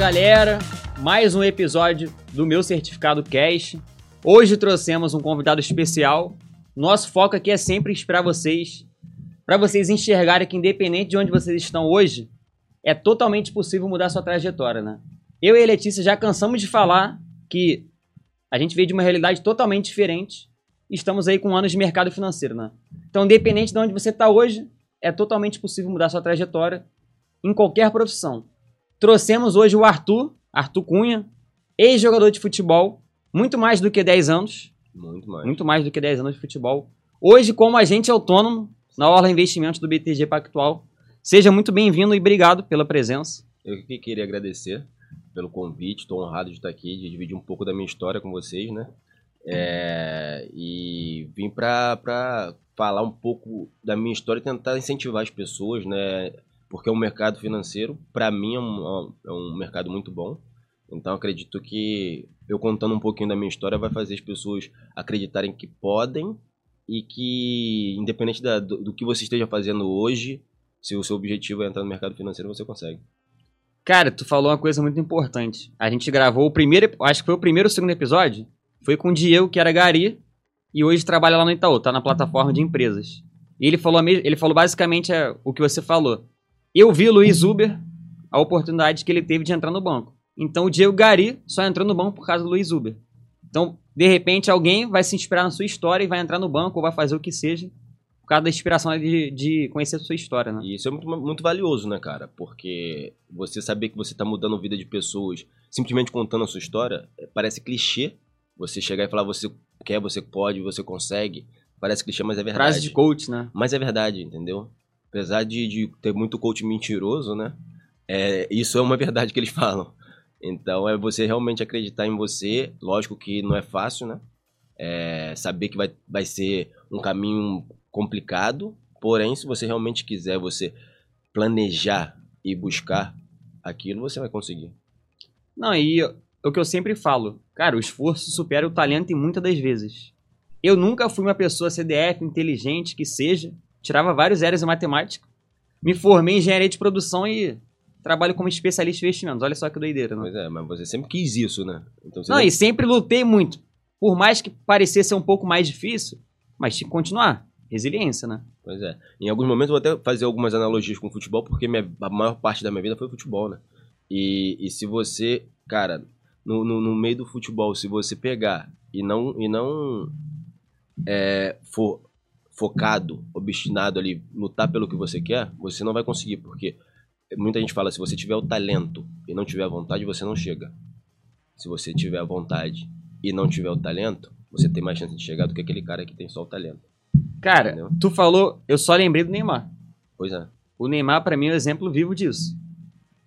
galera, mais um episódio do meu certificado cash. Hoje trouxemos um convidado especial. Nosso foco aqui é sempre inspirar vocês, para vocês enxergarem que independente de onde vocês estão hoje, é totalmente possível mudar sua trajetória, né? Eu e a Letícia já cansamos de falar que a gente veio de uma realidade totalmente diferente. E estamos aí com anos de mercado financeiro, né? Então, independente de onde você está hoje, é totalmente possível mudar sua trajetória em qualquer profissão. Trouxemos hoje o Arthur, Arthur Cunha, ex-jogador de futebol, muito mais do que 10 anos. Muito mais. Muito mais do que 10 anos de futebol. Hoje, como agente autônomo na Orla Investimentos do BTG Pactual. Seja muito bem-vindo e obrigado pela presença. Eu que queria agradecer pelo convite, estou honrado de estar aqui, de dividir um pouco da minha história com vocês, né? É, e vim para falar um pouco da minha história e tentar incentivar as pessoas, né? Porque é um mercado financeiro, para mim, é um, é um mercado muito bom. Então acredito que eu contando um pouquinho da minha história vai fazer as pessoas acreditarem que podem e que, independente da, do, do, que você esteja fazendo hoje, se o seu objetivo é entrar no mercado financeiro, você consegue. Cara, tu falou uma coisa muito importante. A gente gravou o primeiro, acho que foi o primeiro ou segundo episódio, foi com o Diego, que era Gari, e hoje trabalha lá no Itaú, tá na plataforma de empresas. E ele falou, ele falou basicamente é, o que você falou. Eu vi o Luiz Uber, a oportunidade que ele teve de entrar no banco. Então o Diego Gari só entrou no banco por causa do Luiz Uber. Então, de repente, alguém vai se inspirar na sua história e vai entrar no banco ou vai fazer o que seja por causa da inspiração de, de conhecer a sua história, né? E isso é muito, muito valioso, né, cara? Porque você saber que você está mudando a vida de pessoas simplesmente contando a sua história é, parece clichê. Você chegar e falar você quer, você pode, você consegue. Parece clichê, mas é verdade. Frase de coach, né? Mas é verdade, entendeu? Apesar de, de ter muito coach mentiroso, né? É, isso é uma verdade que eles falam. Então é você realmente acreditar em você. Lógico que não é fácil, né? É saber que vai, vai ser um caminho complicado. Porém, se você realmente quiser, você planejar e buscar aquilo, você vai conseguir. Não, e o que eu sempre falo, cara, o esforço supera o talento em muitas das vezes. Eu nunca fui uma pessoa CDF, inteligente, que seja. Tirava vários zeros em matemática. Me formei em engenharia de produção e trabalho como especialista em investimentos. Olha só que doideira, né? Pois é, mas você sempre quis isso, né? Então, não, e sempre lutei muito. Por mais que parecesse ser um pouco mais difícil, mas tinha que continuar. Resiliência, né? Pois é. Em alguns momentos eu vou até fazer algumas analogias com o futebol, porque minha, a maior parte da minha vida foi futebol, né? E, e se você, cara, no, no, no, meio do futebol, se você pegar e não, e não é, for focado, obstinado ali, lutar pelo que você quer, você não vai conseguir, porque muita gente fala, se você tiver o talento e não tiver a vontade, você não chega. Se você tiver a vontade e não tiver o talento, você tem mais chance de chegar do que aquele cara que tem só o talento. Cara, Entendeu? tu falou, eu só lembrei do Neymar. Pois é. O Neymar, para mim, é um exemplo vivo disso.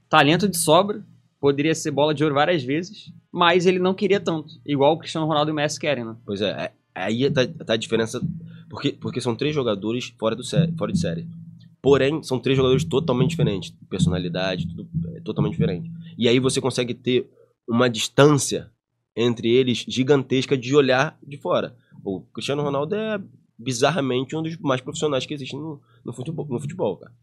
Talento de sobra, poderia ser bola de ouro várias vezes, mas ele não queria tanto. Igual o Cristiano Ronaldo e o Messi querem, né? Pois é, é aí tá, tá a diferença. Porque, porque são três jogadores fora, do fora de série. Porém, são três jogadores totalmente diferentes. Personalidade, tudo é totalmente diferente. E aí você consegue ter uma distância entre eles gigantesca de olhar de fora. O Cristiano Ronaldo é bizarramente um dos mais profissionais que existe no, no, futebol, no futebol, cara.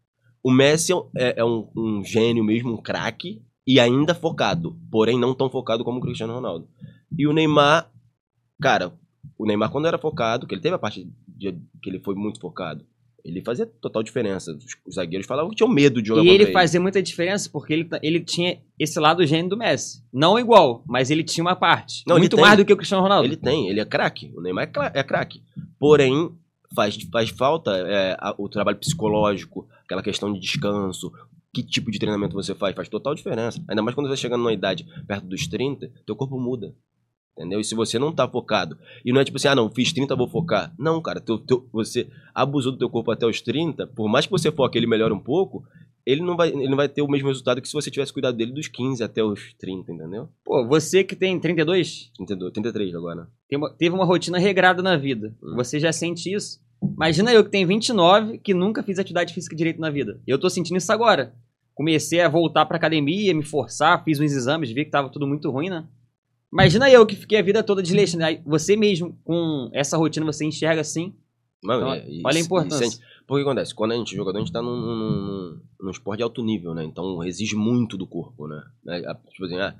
O Messi é, é um, um, gênio mesmo, um craque, e ainda focado, porém não tão focado como o Cristiano Ronaldo. E o Neymar, cara, o Neymar quando era focado, que ele teve a parte de, que ele foi muito focado, ele fazia total diferença. Os zagueiros falavam que tinham medo de jogar E ele, ele fazia muita diferença porque ele, ele tinha esse lado gênio do Messi. Não igual, mas ele tinha uma parte. Não, muito mais do que o Cristiano Ronaldo. Ele tem, ele é craque. O Neymar é, é craque. Porém, faz, faz falta é, o trabalho psicológico, aquela questão de descanso, que tipo de treinamento você faz, faz total diferença. Ainda mais quando você chega numa idade perto dos 30, teu corpo muda. Entendeu? E se você não tá focado, e não é tipo assim, ah, não, fiz 30, vou focar. Não, cara, teu, teu, você abusou do teu corpo até os 30, por mais que você foque ele melhora um pouco, ele não, vai, ele não vai ter o mesmo resultado que se você tivesse cuidado dele dos 15 até os 30, entendeu? Pô, você que tem 32? 32, 33 agora. Tem uma, teve uma rotina regrada na vida. Hum. Você já sente isso? Imagina eu que tenho 29, que nunca fiz atividade física direito na vida. Eu tô sentindo isso agora. Comecei a voltar pra academia, me forçar, fiz uns exames, vi que tava tudo muito ruim, né? Imagina eu que fiquei a vida toda desleixando. Você mesmo, com essa rotina, você enxerga assim. Mano, Então, é, e- olha a e importância. sente- Porque acontece? Quando a gente é jogador, a gente tá num, num, num, esporte de alto nível, né? Então exige muito do corpo, né? É, Tipo assim, ah,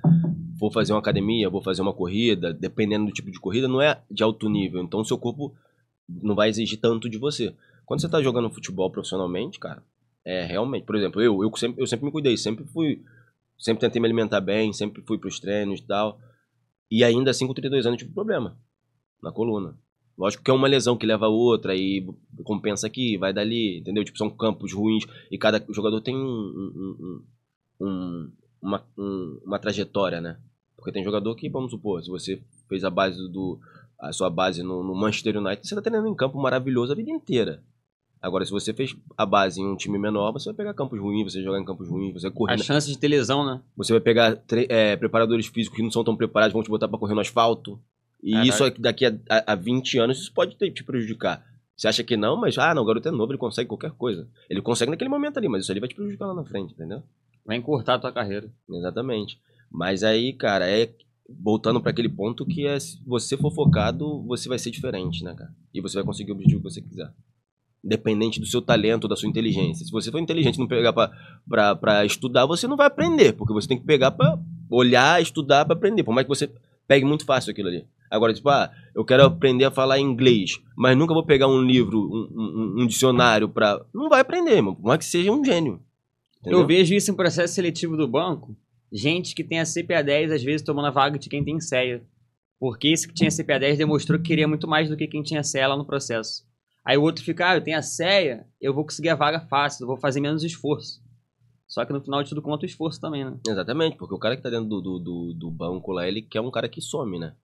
vou fazer uma academia, vou fazer uma corrida, dependendo do tipo de corrida, não é de alto nível. Então o seu corpo não vai exigir tanto de você. Quando você tá jogando futebol profissionalmente, cara, é realmente. Por exemplo, eu, eu, sempre, eu sempre me cuidei, sempre fui. Sempre tentei me alimentar bem, sempre fui pros treinos e tal. E ainda assim, com 32 anos, eu tive problema na coluna. Lógico que é uma lesão que leva a outra e compensa aqui, vai dali, entendeu? Tipo, são campos ruins e cada jogador tem um, um- um- um- uma, um- uma trajetória, né? Porque tem jogador que, vamos supor, se você fez a base do a sua base no, no Manchester United, você tá treinando em campo maravilhoso a vida inteira. Agora, se você fez a base em um time menor, você vai pegar campos ruins, você vai jogar em campos ruins, você vai correr A chance de ter lesão, né? você vai pegar é, preparadores físicos que não são tão preparados, vão te botar pra correr no asfalto. E Caraca. isso aqui- daqui a, a, a 20 anos isso pode te, te prejudicar. Você acha que não, mas ah, não, o garoto é novo, ele consegue qualquer coisa. Ele consegue naquele momento ali, mas isso ali vai te prejudicar lá na frente, entendeu? Vai encurtar a tua carreira. Exatamente. Mas aí, cara, é voltando pra aquele ponto que é se você for focado, você vai ser diferente, né, cara? E você vai conseguir o objetivo que você quiser. Independente do seu talento, da sua inteligência. Se você for inteligente e não pegar pra estudar, você não vai aprender, porque você tem que pegar pra olhar, estudar pra aprender. Por mais que você pegue muito fácil aquilo ali. Agora, tipo, ah, eu quero aprender a falar inglês, mas nunca vou pegar um livro, um, um- um dicionário pra. Não vai aprender, mano. Por mais que seja um gênio. Eu Entendeu? vejo isso em processo seletivo do banco. Gente que tem a CPA 10, às vezes, tomando a vaga de quem tem CEA. Porque esse que tinha CPA 10 demonstrou que queria muito mais do que quem tinha CEA lá no processo. Aí o outro fica, ah, eu tenho a CEA, eu vou conseguir a vaga fácil, eu vou fazer menos esforço. Só que no final de tudo conta o esforço também, né? Exatamente, porque o cara que tá dentro do, do, do, banco lá, ele quer um cara que some, né?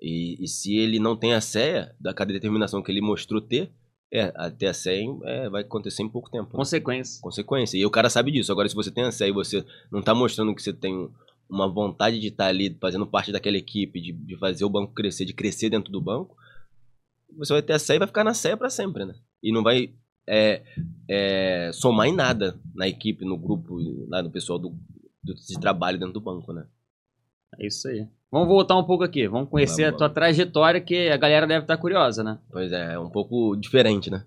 E, e se ele não tem a CEA, da cada determinação que ele mostrou ter, é, até a CEA é, vai acontecer em pouco tempo. né? Consequência. Consequência. E o cara sabe disso. Agora, se você tem a CEA e você não tá mostrando que você tem uma vontade de estar ali fazendo parte daquela equipe, de, de fazer o banco crescer, de crescer dentro do banco, você vai ter a CEA e vai ficar na CEA pra sempre, né? E não vai é, é, somar em nada na equipe, no grupo, lá no pessoal do, do, de trabalho dentro do banco, né? É isso aí. Vamos voltar um pouco aqui. Vamos conhecer Vamos, a tua trajetória, que a galera deve estar curiosa, né? Pois é, é um pouco diferente, né?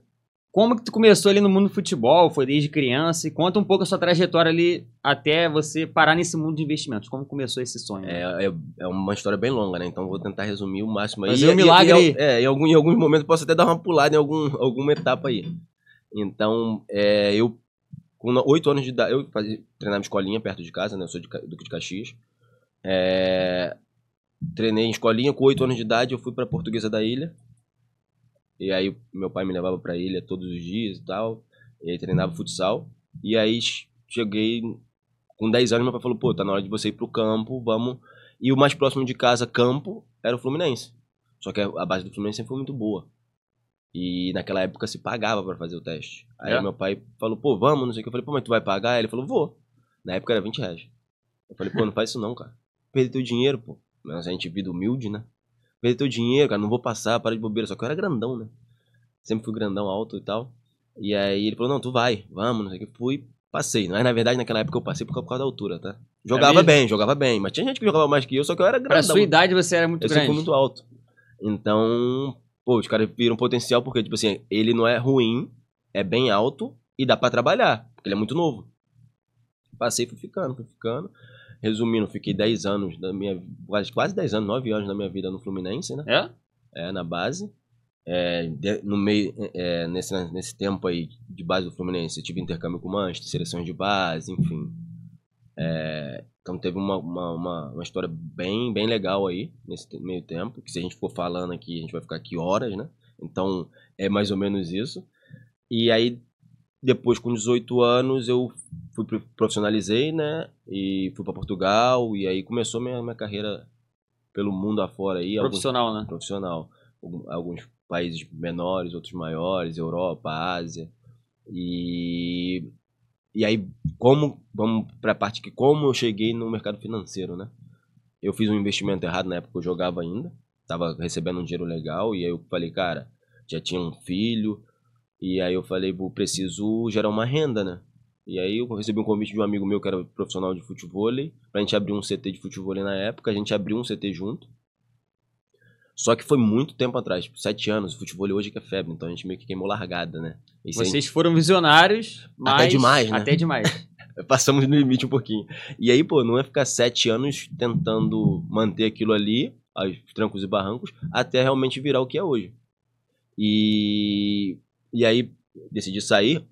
Como que tu começou ali no mundo do futebol? Foi desde criança? E conta um pouco a sua trajetória ali até você parar nesse mundo de investimentos. Como começou esse sonho? né? É, é, é uma história bem longa, né? Então vou tentar resumir o máximo aí. Fazer E- um e- milagre e- aí. É, em, algum, em alguns momentos eu posso até dar uma pulada em algum, alguma etapa aí. Então, é, eu, com oito anos de idade, eu fazia, treinava em escolinha perto de casa, né? Eu sou de, Duque de Caxias. É, treinei em escolinha, com oito anos de idade eu fui pra Portuguesa da Ilha. E aí meu pai me levava pra ilha todos os dias e tal. E aí treinava futsal. E aí cheguei com 10 anos, meu pai falou, pô, tá na hora de você ir pro campo, vamos. E o mais próximo de casa, campo, era o Fluminense. Só que a base do Fluminense sempre foi muito boa. E naquela época se pagava pra fazer o teste. Aí É? meu pai falou, pô, vamos, não sei o que. Eu falei, pô, mas tu vai pagar? Aí ele falou, vou. Na época era 20 reais. Eu falei, pô, não faz isso não, cara. Perder teu dinheiro, pô. Mas a gente vida humilde, né? Perder teu dinheiro, cara, não vou passar, para de bobeira. Só que eu era grandão, né? Sempre fui grandão, alto e tal. E aí ele falou, não, tu vai, vamos, não sei o que. Fui, passei. Mas na verdade naquela época eu passei por causa da altura, tá? Jogava mesmo? bem, jogava bem. Mas tinha gente que jogava mais que eu, só que eu era Pra grandão. sua idade você era muito Eu grande. fui muito alto. Então, pô, os caras viram potencial porque, tipo assim, ele não é ruim, é bem alto e dá pra trabalhar, porque ele é muito novo. Passei, fui ficando, fui ficando. Resumindo, fiquei 10 anos da minha. Quase, quase 10 anos, 9 anos da minha vida no Fluminense, né? É? É, na base. É, de- no meio, é, nesse, nesse tempo aí de base do Fluminense, eu tive intercâmbio com Manchester, seleções de base, enfim. É, então teve uma, uma, uma, uma história bem, bem legal aí, nesse meio tempo, que se a gente for falando aqui, a gente vai ficar aqui horas, né? Então é mais ou menos isso. E aí, depois com 18 anos, eu fui pro- profissionalizei, né? E fui para Portugal, e aí começou minha, minha carreira pelo mundo afora aí. alguns- Profissional, né? profissional. Alguns países menores, outros maiores, Europa, Ásia. E, e aí, como, vamos para a parte que como eu cheguei no mercado financeiro, né? Eu fiz um investimento errado na época eu jogava ainda, tava recebendo um dinheiro legal, e aí eu falei, cara, já tinha um filho, e aí eu falei, "Pô, preciso gerar uma renda, né? E aí eu recebi um convite de um amigo meu que era profissional de futebol, pra gente abrir um CT de futebol na época, a gente abriu um CT junto. Só que foi muito tempo atrás, tipo, sete anos, o futebol hoje que é febre, então a gente meio que queimou largada, né? E Vocês foram visionários, mas... Até demais, né? Até demais. Passamos no limite um pouquinho. E aí, pô, não é ficar sete anos tentando manter aquilo ali, aos trancos e barrancos, até realmente virar o que é hoje. E, e aí, decidi sair.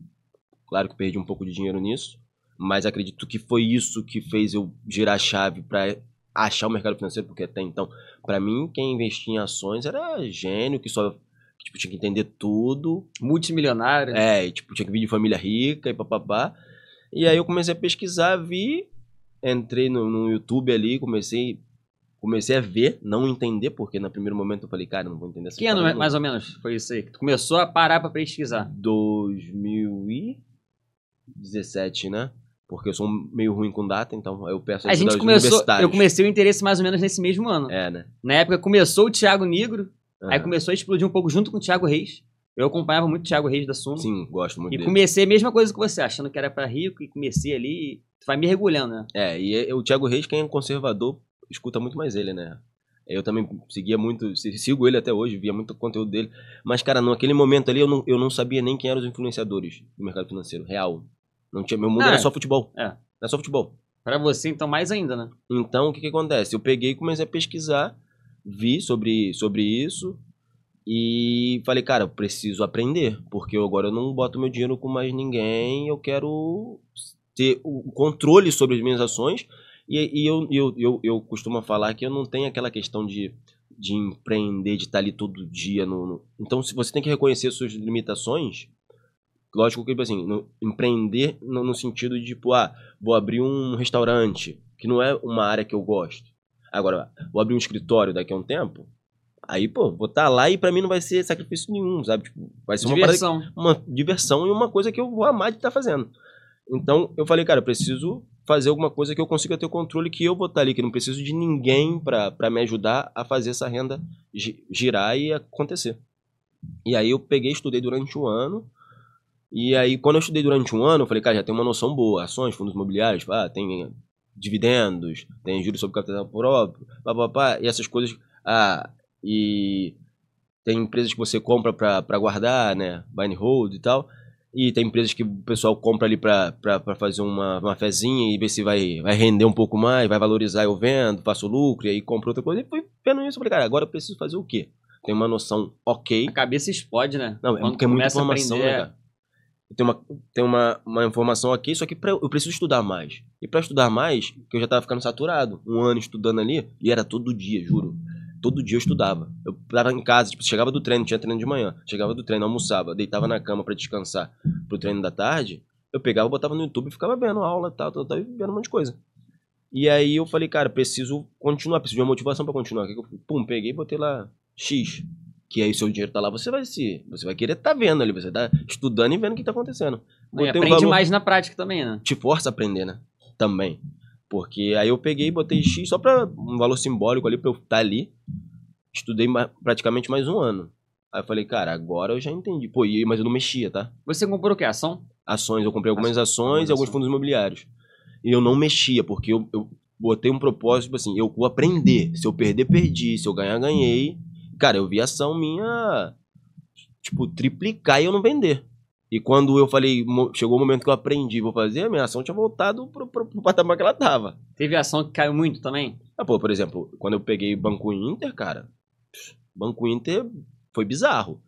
Claro que perdi um pouco de dinheiro nisso, mas acredito que foi isso que fez eu girar a chave para achar o mercado financeiro, porque até então, para mim, quem investia em ações era gênio, que só tipo, tinha que entender tudo, Multimilionário. é, e, tipo, tinha que vir de família rica e papapá. E aí eu comecei a pesquisar, vi, entrei no, no YouTube ali, comecei, comecei a ver, não entender, porque no primeiro momento eu falei, cara, não vou entender essa Que ano parada mais ou menos foi isso aí? Tu começou a parar pra pesquisar. 2017, né? Porque eu sou meio ruim com data, então eu peço A gente começou, eu comecei o interesse mais ou menos nesse mesmo ano. É, né? Na época começou o Thiago Negro, aí Ah, começou a explodir um pouco junto com o Thiago Reis. Eu acompanhava muito o Thiago Reis da Sumo. Sim, gosto muito E dele. comecei a mesma coisa que você, achando que era pra rico, e comecei ali, tu vai mergulhando, né? É, e é- o Thiago Reis, quem é conservador, escuta muito mais ele, né? Eu também seguia muito, sigo ele até hoje, via muito conteúdo dele. Mas, cara, naquele momento ali eu não, eu não sabia nem quem eram os influenciadores do mercado financeiro, real. Não tinha, meu mundo Ah, era só futebol. é. Era só futebol. Pra você, então, mais ainda, né? Então, o que que acontece? Eu peguei e comecei a pesquisar, vi sobre, sobre isso e falei, cara, eu preciso aprender, porque agora eu não boto meu dinheiro com mais ninguém, eu quero ter o controle sobre as minhas ações e, e eu, eu, eu, eu costumo falar que eu não tenho aquela questão de, de empreender, de estar ali todo dia. No, no- Então, se você tem que reconhecer suas limitações, lógico que, tipo assim, no- empreender no, no sentido de, tipo, ah, vou abrir um restaurante, que não é uma área que eu gosto. Agora, vou abrir um escritório daqui a um tempo, aí, pô, vou estar lá e pra mim não vai ser sacrifício nenhum, sabe? Tipo, vai ser uma parada Diversão. uma diversão e uma coisa que eu vou amar de estar fazendo. Então eu falei, cara, eu preciso fazer alguma coisa que eu consiga ter o controle, que eu vou estar ali, que não preciso de ninguém pra pra me ajudar a fazer essa renda gi- girar e acontecer. E aí eu peguei, estudei durante um ano. E aí, quando eu estudei durante um ano, eu falei, cara, já tem uma noção boa. Ações, fundos imobiliários, ah, tem dividendos, tem juros sobre capital próprio, papapá, e essas coisas. Ah, e tem empresas que você compra pra pra guardar, né? Buy and hold e tal. E tem empresas que o pessoal compra ali pra fazer uma, uma fezinha e ver se vai, vai render um pouco mais, vai valorizar, eu vendo, faço lucro, e aí compro outra coisa. E fui vendo isso, eu falei, cara, agora eu preciso fazer o quê? Tem uma noção ok. A cabeça explode, né? Não, é Quando porque é muita informação, né, cara? Tem uma, tem uma, uma informação aqui, só que pra, eu preciso estudar mais. E pra estudar mais, que eu já tava ficando saturado, um ano estudando ali, e era todo dia, juro. Todo dia eu estudava. Eu tava em casa, tipo, chegava do treino, tinha treino de manhã, chegava do treino, almoçava, deitava na cama pra descansar pro treino da tarde, eu pegava, botava no YouTube e ficava vendo aula, tal, tal, tal, e vendo um monte de coisa. E aí eu falei, cara, preciso continuar, preciso de uma motivação pra continuar. Pum, peguei e botei lá X. Que aí o seu dinheiro tá lá, você vai se. Você vai querer tá vendo ali, você tá estudando e vendo o que tá acontecendo. E Botei um aprende valor- mais na prática também, né? te força a aprender, né? Também. Porque aí eu peguei e botei X só pra um valor simbólico ali pra eu estar ali. Estudei praticamente mais um ano. Aí eu falei, cara, agora eu já entendi. Pô, e- mas eu não mexia, tá? Você comprou o quê? Ação? Ações, eu comprei algumas ações algumas e alguns ações. fundos imobiliários. E eu não mexia, porque eu, eu botei um propósito, tipo assim, eu vou aprender. Se eu perder, perdi. Se eu ganhar, ganhei. Cara, eu vi ação minha, tipo, triplicar e eu não vender. E quando eu falei, chegou o momento que eu aprendi, vou fazer, a minha ação tinha voltado pro, pro, pro patamar que ela tava. Teve ação que caiu muito também? Ah, pô, por exemplo, quando eu peguei Banco Inter, cara, Banco Inter foi bizarro.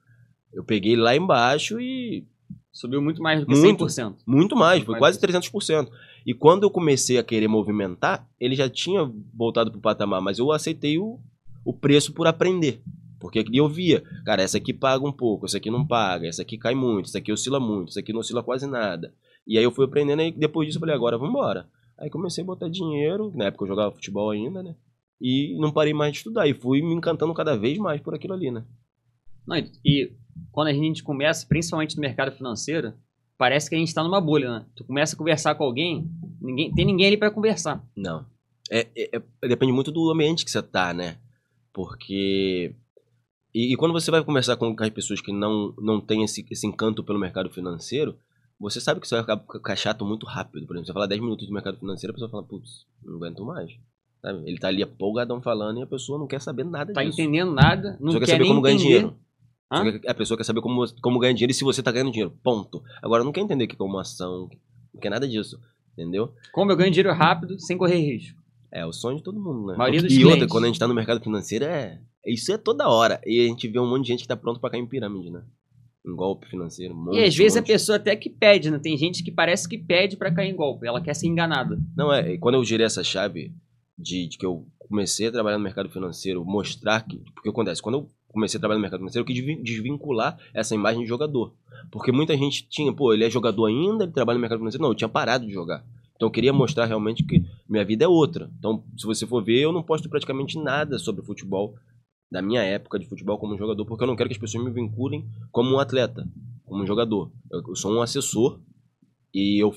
Eu peguei lá embaixo e Subiu muito mais do que Muito. 100%. muito mais, foi quase 300%. E quando eu comecei a querer movimentar, ele já tinha voltado pro patamar, mas eu aceitei o, o preço por aprender. Porque aqui eu via, cara, essa aqui paga um pouco, essa aqui não paga, essa aqui cai muito, essa aqui oscila muito, essa aqui não oscila quase nada. E aí eu fui aprendendo e depois disso eu falei, agora vambora. Aí comecei a botar dinheiro, na época eu jogava futebol ainda, né? E não parei mais de estudar. E fui me encantando cada vez mais por aquilo ali, né? Não, e, quando a gente começa, principalmente no mercado financeiro, parece que a gente tá numa bolha, né? Tu começa a conversar com alguém, ninguém, tem ninguém ali pra conversar. Não. É, é- é- depende muito do ambiente que você tá, né? Porque. E, e quando você vai conversar com as pessoas que não, não têm esse, esse encanto pelo mercado financeiro, você sabe que você vai ficar, chato muito rápido. Por exemplo, você fala 10 minutos do mercado financeiro, a pessoa fala, putz, não aguento mais. Sabe? Ele tá ali empolgadão falando e a pessoa não quer saber nada Tá disso. entendendo nada, não Só quer quer saber como ganhar dinheiro. Hã? A pessoa quer saber como, como ganhar dinheiro e se você tá ganhando dinheiro. Ponto. Agora não quer entender que é uma ação, não quer nada disso. Entendeu? Como eu ganho dinheiro rápido, sem correr risco. É o sonho de todo mundo, né? Maioria dos e outra, quando a gente tá no mercado financeiro, é. Isso é toda hora. E a gente vê um monte de gente que tá pronto pra cair em pirâmide, né? Em golpe financeiro. Um monte, e às vezes a pessoa até que pede, né? Tem gente que parece que pede pra cair em golpe. Ela quer ser enganada. Não, é. Quando eu girei essa chave de, de que eu comecei a trabalhar no mercado financeiro, mostrar que. Porque acontece, quando eu comecei a trabalhar no mercado financeiro, eu quis desvin- desvincular essa imagem de jogador. Porque muita gente tinha, pô, ele é jogador ainda, ele trabalha no mercado financeiro. Não, eu tinha parado de jogar. Então eu queria mostrar realmente que minha vida é outra. Então, se você for ver, eu não posto praticamente nada sobre futebol, da minha época de futebol como jogador, porque eu não quero que as pessoas me vinculem como um atleta, como um jogador. Eu, sou um assessor e eu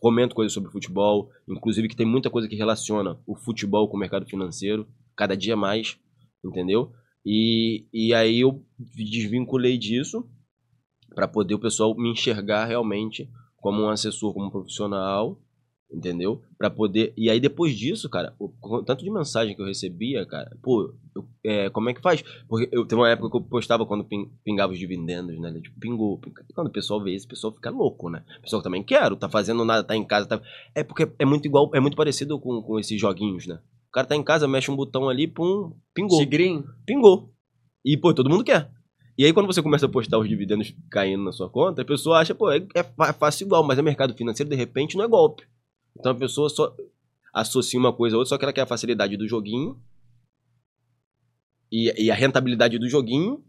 comento coisas sobre futebol, inclusive que tem muita coisa que relaciona o futebol com o mercado financeiro, cada dia mais, entendeu? E, e aí eu desvinculei disso para poder o pessoal me enxergar realmente como um assessor, como um profissional, entendeu? Para poder. E aí depois disso, cara, o tanto de mensagem que eu recebia, cara, pô, eu- é, como é que faz? Porque eu teve uma época que eu postava quando pin- pingava os dividendos, né? Tipo, pingou. E quando o pessoal vê isso, o pessoal fica louco, né? O pessoal também quero, tá fazendo nada, tá em casa, tá. É porque é muito igual, é muito parecido com, com esses joguinhos, né? O cara tá em casa, mexe um botão ali, pum, pingou Tigrinho. pingou. E, pô, todo mundo quer. E aí, quando você começa a postar os dividendos caindo na sua conta, a pessoa acha, pô, é, é fa- fácil igual, mas é mercado financeiro, de repente, não é golpe. Então a pessoa só associa uma coisa a outra, só que ela quer a facilidade do joguinho e, e a rentabilidade do joguinho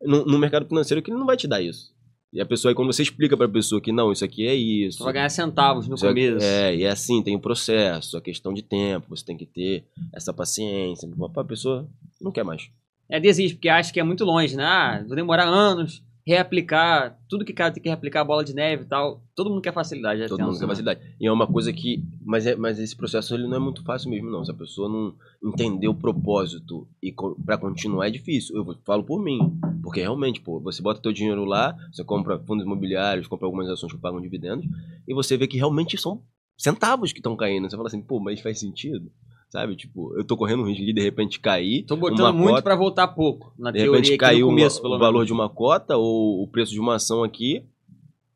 no, no mercado financeiro que ele não vai te dar isso. E a pessoa, aí quando você explica pra pessoa que não, isso aqui é isso. Você vai ganhar centavos no é- começo. É, e é assim, tem o processo, a questão de tempo, você tem que ter essa paciência. A pessoa não quer mais. É, desiste, porque acha que é muito longe, né? Ah, vou demorar anos, reaplicar, tudo que cara tem que reaplicar, bola de neve e tal. Todo mundo quer facilidade. é Todo mundo quer né? facilidade. E é uma coisa que. Mas, é, mas esse processo ele não é muito fácil mesmo, não. Se a pessoa não entender o propósito e co pra continuar é difícil. Eu falo por mim. Porque realmente, pô, você bota teu dinheiro lá, você compra fundos imobiliários, compra algumas ações que pagam dividendos, e você vê que realmente são centavos que estão caindo. Você fala assim, pô, mas faz sentido? Sabe? Tipo, eu tô correndo um risco de de repente cair. Tô botando uma muito pra voltar pouco. Na de teoria repente caiu uma- pelo o valor de uma cota ou o preço de uma ação aqui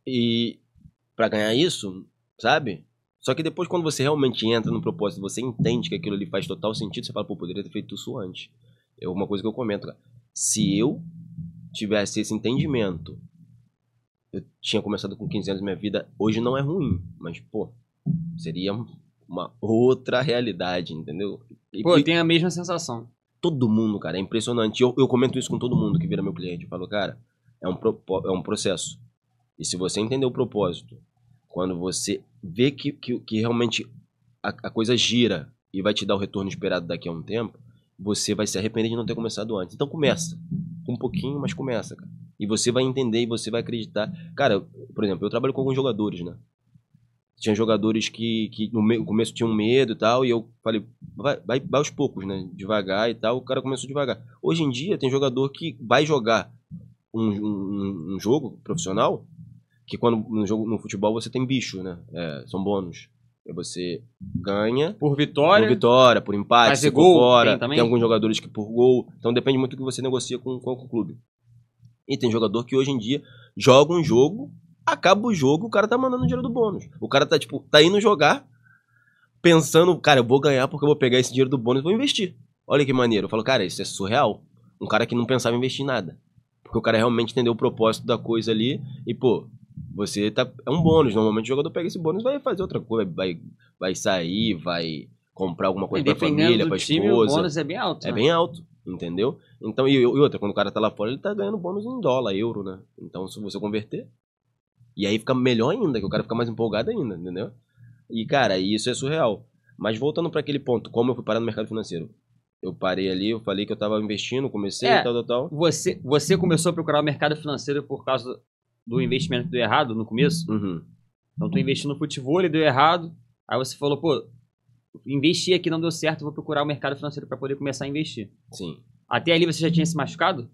e para ganhar isso, sabe? Só que depois quando você realmente entra no propósito, você entende que aquilo ali faz total sentido, você fala, pô, poderia ter feito isso antes. É uma coisa que eu comento, cara. Se eu tivesse esse entendimento, eu tinha começado com 15 anos minha vida, hoje não é ruim, mas pô, seria uma outra realidade, entendeu? E- Pô, e- eu tenho a mesma sensação. todo mundo, cara. É impressionante. Eu, eu comento isso com todo mundo que vira meu cliente. Eu falo, cara, é um, é um processo. E se você entender o propósito, quando você vê que, que, que realmente a, a coisa gira e vai te dar o retorno esperado daqui a um tempo, você vai se arrepender de não ter começado antes. Então começa. Um pouquinho, mas começa, cara. E você vai entender e você vai acreditar. Cara, por exemplo, eu trabalho com alguns jogadores, né? Tinha jogadores que, que no me- no começo tinham medo e tal, e eu falei, vai, vai, vai aos poucos, né? Devagar e tal. O cara começou devagar. Hoje em dia, tem jogador que vai jogar um, um, um jogo profissional, que quando no, jogo, no futebol você tem bicho, né? É, são bônus. Aí você ganha Por vitória, por vitória, por empate, Fazer for gol, fora. tem? Tem alguns jogadores que por gol. Então depende muito do que você negocia com, com o clube. E tem jogador que hoje em dia joga um jogo, acaba o jogo, o cara tá mandando dinheiro do bônus. O cara tá, tipo, tá indo jogar, pensando, cara, eu vou ganhar porque eu vou pegar esse dinheiro do bônus e vou investir. Olha que maneiro. Eu falo, cara, isso é surreal. Um cara que não pensava em investir em nada. Porque o cara realmente entendeu o propósito da coisa ali e, pô, você tá. É um bônus. Normalmente o jogador pega esse bônus e vai fazer outra coisa. Vai, vai sair, vai comprar alguma coisa pra família, pra time, o esposa. bônus é bem alto. É né? bem alto, entendeu? Então, e, e outra, quando o cara tá lá fora, ele tá ganhando bônus em dólar, euro, né? Então, se você converter. E aí fica melhor ainda, que o cara fica mais empolgado ainda, entendeu? E, cara, isso é surreal. Mas voltando para aquele ponto, como eu fui parar no mercado financeiro? Eu parei ali, eu falei que eu tava investindo, comecei É. e tal, tal, tal. Você, você começou a procurar o mercado financeiro por causa do investimento que deu errado no começo? Uhum. Então tu investiu no futebol e deu errado. Aí você falou, pô, investi aqui não deu certo, vou procurar o mercado financeiro para poder começar a investir. Sim. Até ali você já tinha se machucado?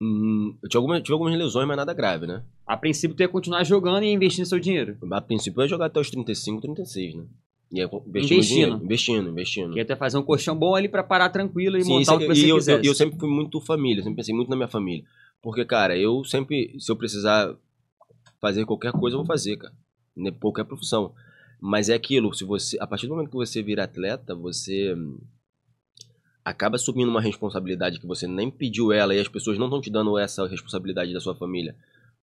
Hum, eu tinha alguma, tive algumas lesões, mas nada grave, né? A princípio tu ia continuar jogando e investindo seu dinheiro. A princípio eu ia jogar até os 35, 36, né? E aí, investindo, Investindo. investindo, investindo. Que até fazer um colchão bom ali pra parar tranquilo e Sim, montar o que você e eu, eu, eu sempre fui muito família, sempre pensei muito na minha família. Porque, cara, eu sempre, se eu precisar fazer qualquer coisa, eu vou fazer, cara. Né, Qualquer profissão. Mas é aquilo, se você, a partir do momento que você vira atleta, você acaba assumindo uma responsabilidade que você nem pediu ela e as pessoas não estão te dando essa responsabilidade da sua família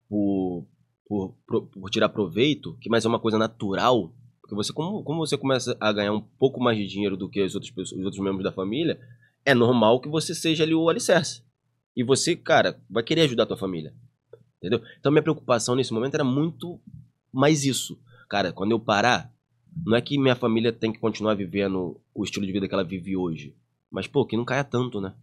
por, por, por, tirar proveito, que mais é uma coisa natural, porque você como, como você começa a ganhar um pouco mais de dinheiro do que as outras pessoas, os outros membros da família, é normal que você seja ali o alicerce. E você, cara, vai querer ajudar a tua família. Entendeu? Então minha preocupação nesse momento era muito mais isso. Cara, quando eu parar, não é que minha família tem que continuar vivendo o estilo de vida que ela vive hoje. Mas, pô, que não caia tanto, né?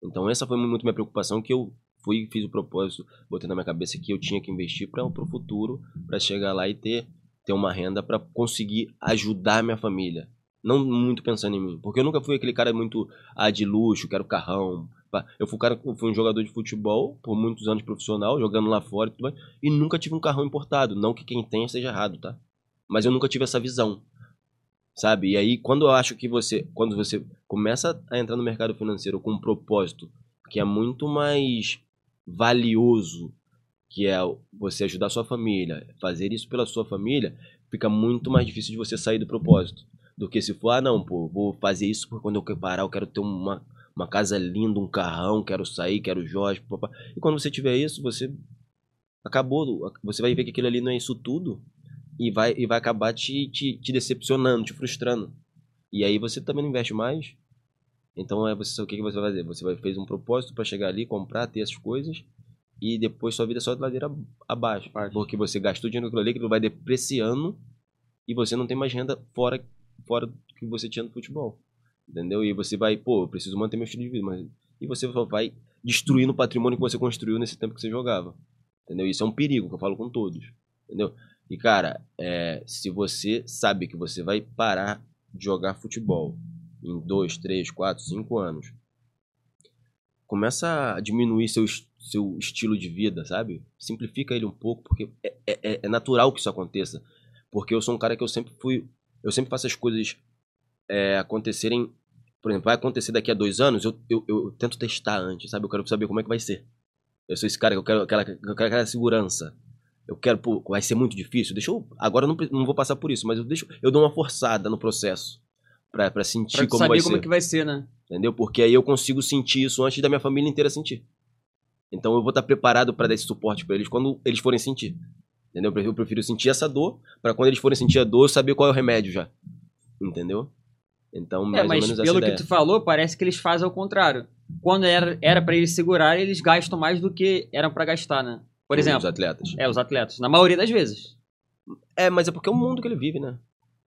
Então essa foi muito minha preocupação, que eu fui fiz o propósito, botei na minha cabeça que eu tinha que investir para o futuro, para chegar lá e ter, ter uma renda para conseguir ajudar minha família. Não muito pensando em mim. Porque eu nunca fui aquele cara muito ah, de luxo, quero carrão. Eu fui, um cara, fui um jogador de futebol por muitos anos profissional, jogando lá fora e tudo mais, e nunca tive um carrão importado. Não que quem tenha esteja errado, tá? Mas eu nunca tive essa visão. Sabe? E aí, quando eu acho que você. Quando você começa a entrar no mercado financeiro com um propósito que é muito mais valioso, que é você ajudar sua família, fazer isso pela sua família, fica muito mais difícil de você sair do propósito. Do que se for, ah, não, pô, vou fazer isso porque quando eu parar eu quero ter uma, uma casa linda, um carrão, quero sair, quero joias, papá. E quando você tiver isso, você acabou, você vai ver que aquilo ali não é isso tudo e vai, e vai acabar te, te, te decepcionando, te frustrando. E aí você também não investe mais. Então é você o que, que você vai fazer? Você vai fez um propósito para chegar ali, comprar, ter essas coisas e depois sua vida é só de ladeira abaixo, porque você gastou dinheiro naquilo ali, aquilo vai depreciando e você não tem mais renda fora fora do que você tinha no futebol. Entendeu? E você vai, pô, eu preciso manter meu estilo de vida, mas e você vai destruindo o patrimônio que você construiu nesse tempo que você jogava. Entendeu? Isso é um perigo que eu falo com todos. Entendeu? E cara, é, se você sabe que você vai parar de jogar futebol em 2, 3, 4, 5 anos, começa a diminuir seu, seu estilo de vida, sabe? Simplifica ele um pouco, porque é, é, é natural que isso aconteça. Porque eu sou um cara que eu sempre fui. Eu sempre faço as coisas é, acontecerem. Por exemplo, vai acontecer daqui a dois anos, eu, eu, eu, tento testar antes, sabe? Eu quero saber como é que vai ser. Eu sou esse cara que eu quero aquela, eu quero aquela segurança. Eu quero, pô, vai ser muito difícil. Deixa eu. Agora eu não, não vou passar por isso, mas eu deixo. Eu dou uma forçada no processo. Pra, pra sentir pra como saber vai como ser. é que vai ser, né? Entendeu? Porque aí eu consigo sentir isso antes da minha família inteira sentir. Então eu vou estar preparado para dar esse suporte para eles quando eles forem sentir. Entendeu? Eu prefiro sentir essa dor para quando eles forem sentir a dor, eu saber qual é o remédio já. Entendeu? Então, mais É, mas ou menos pelo que ideia. tu falou, parece que eles fazem ao contrário. Quando era era para eles segurarem, eles gastam mais do que eram para gastar, né? Por Os exemplo, atletas. é, os atletas, na maioria das vezes. É, mas é porque é o mundo que ele vive, né?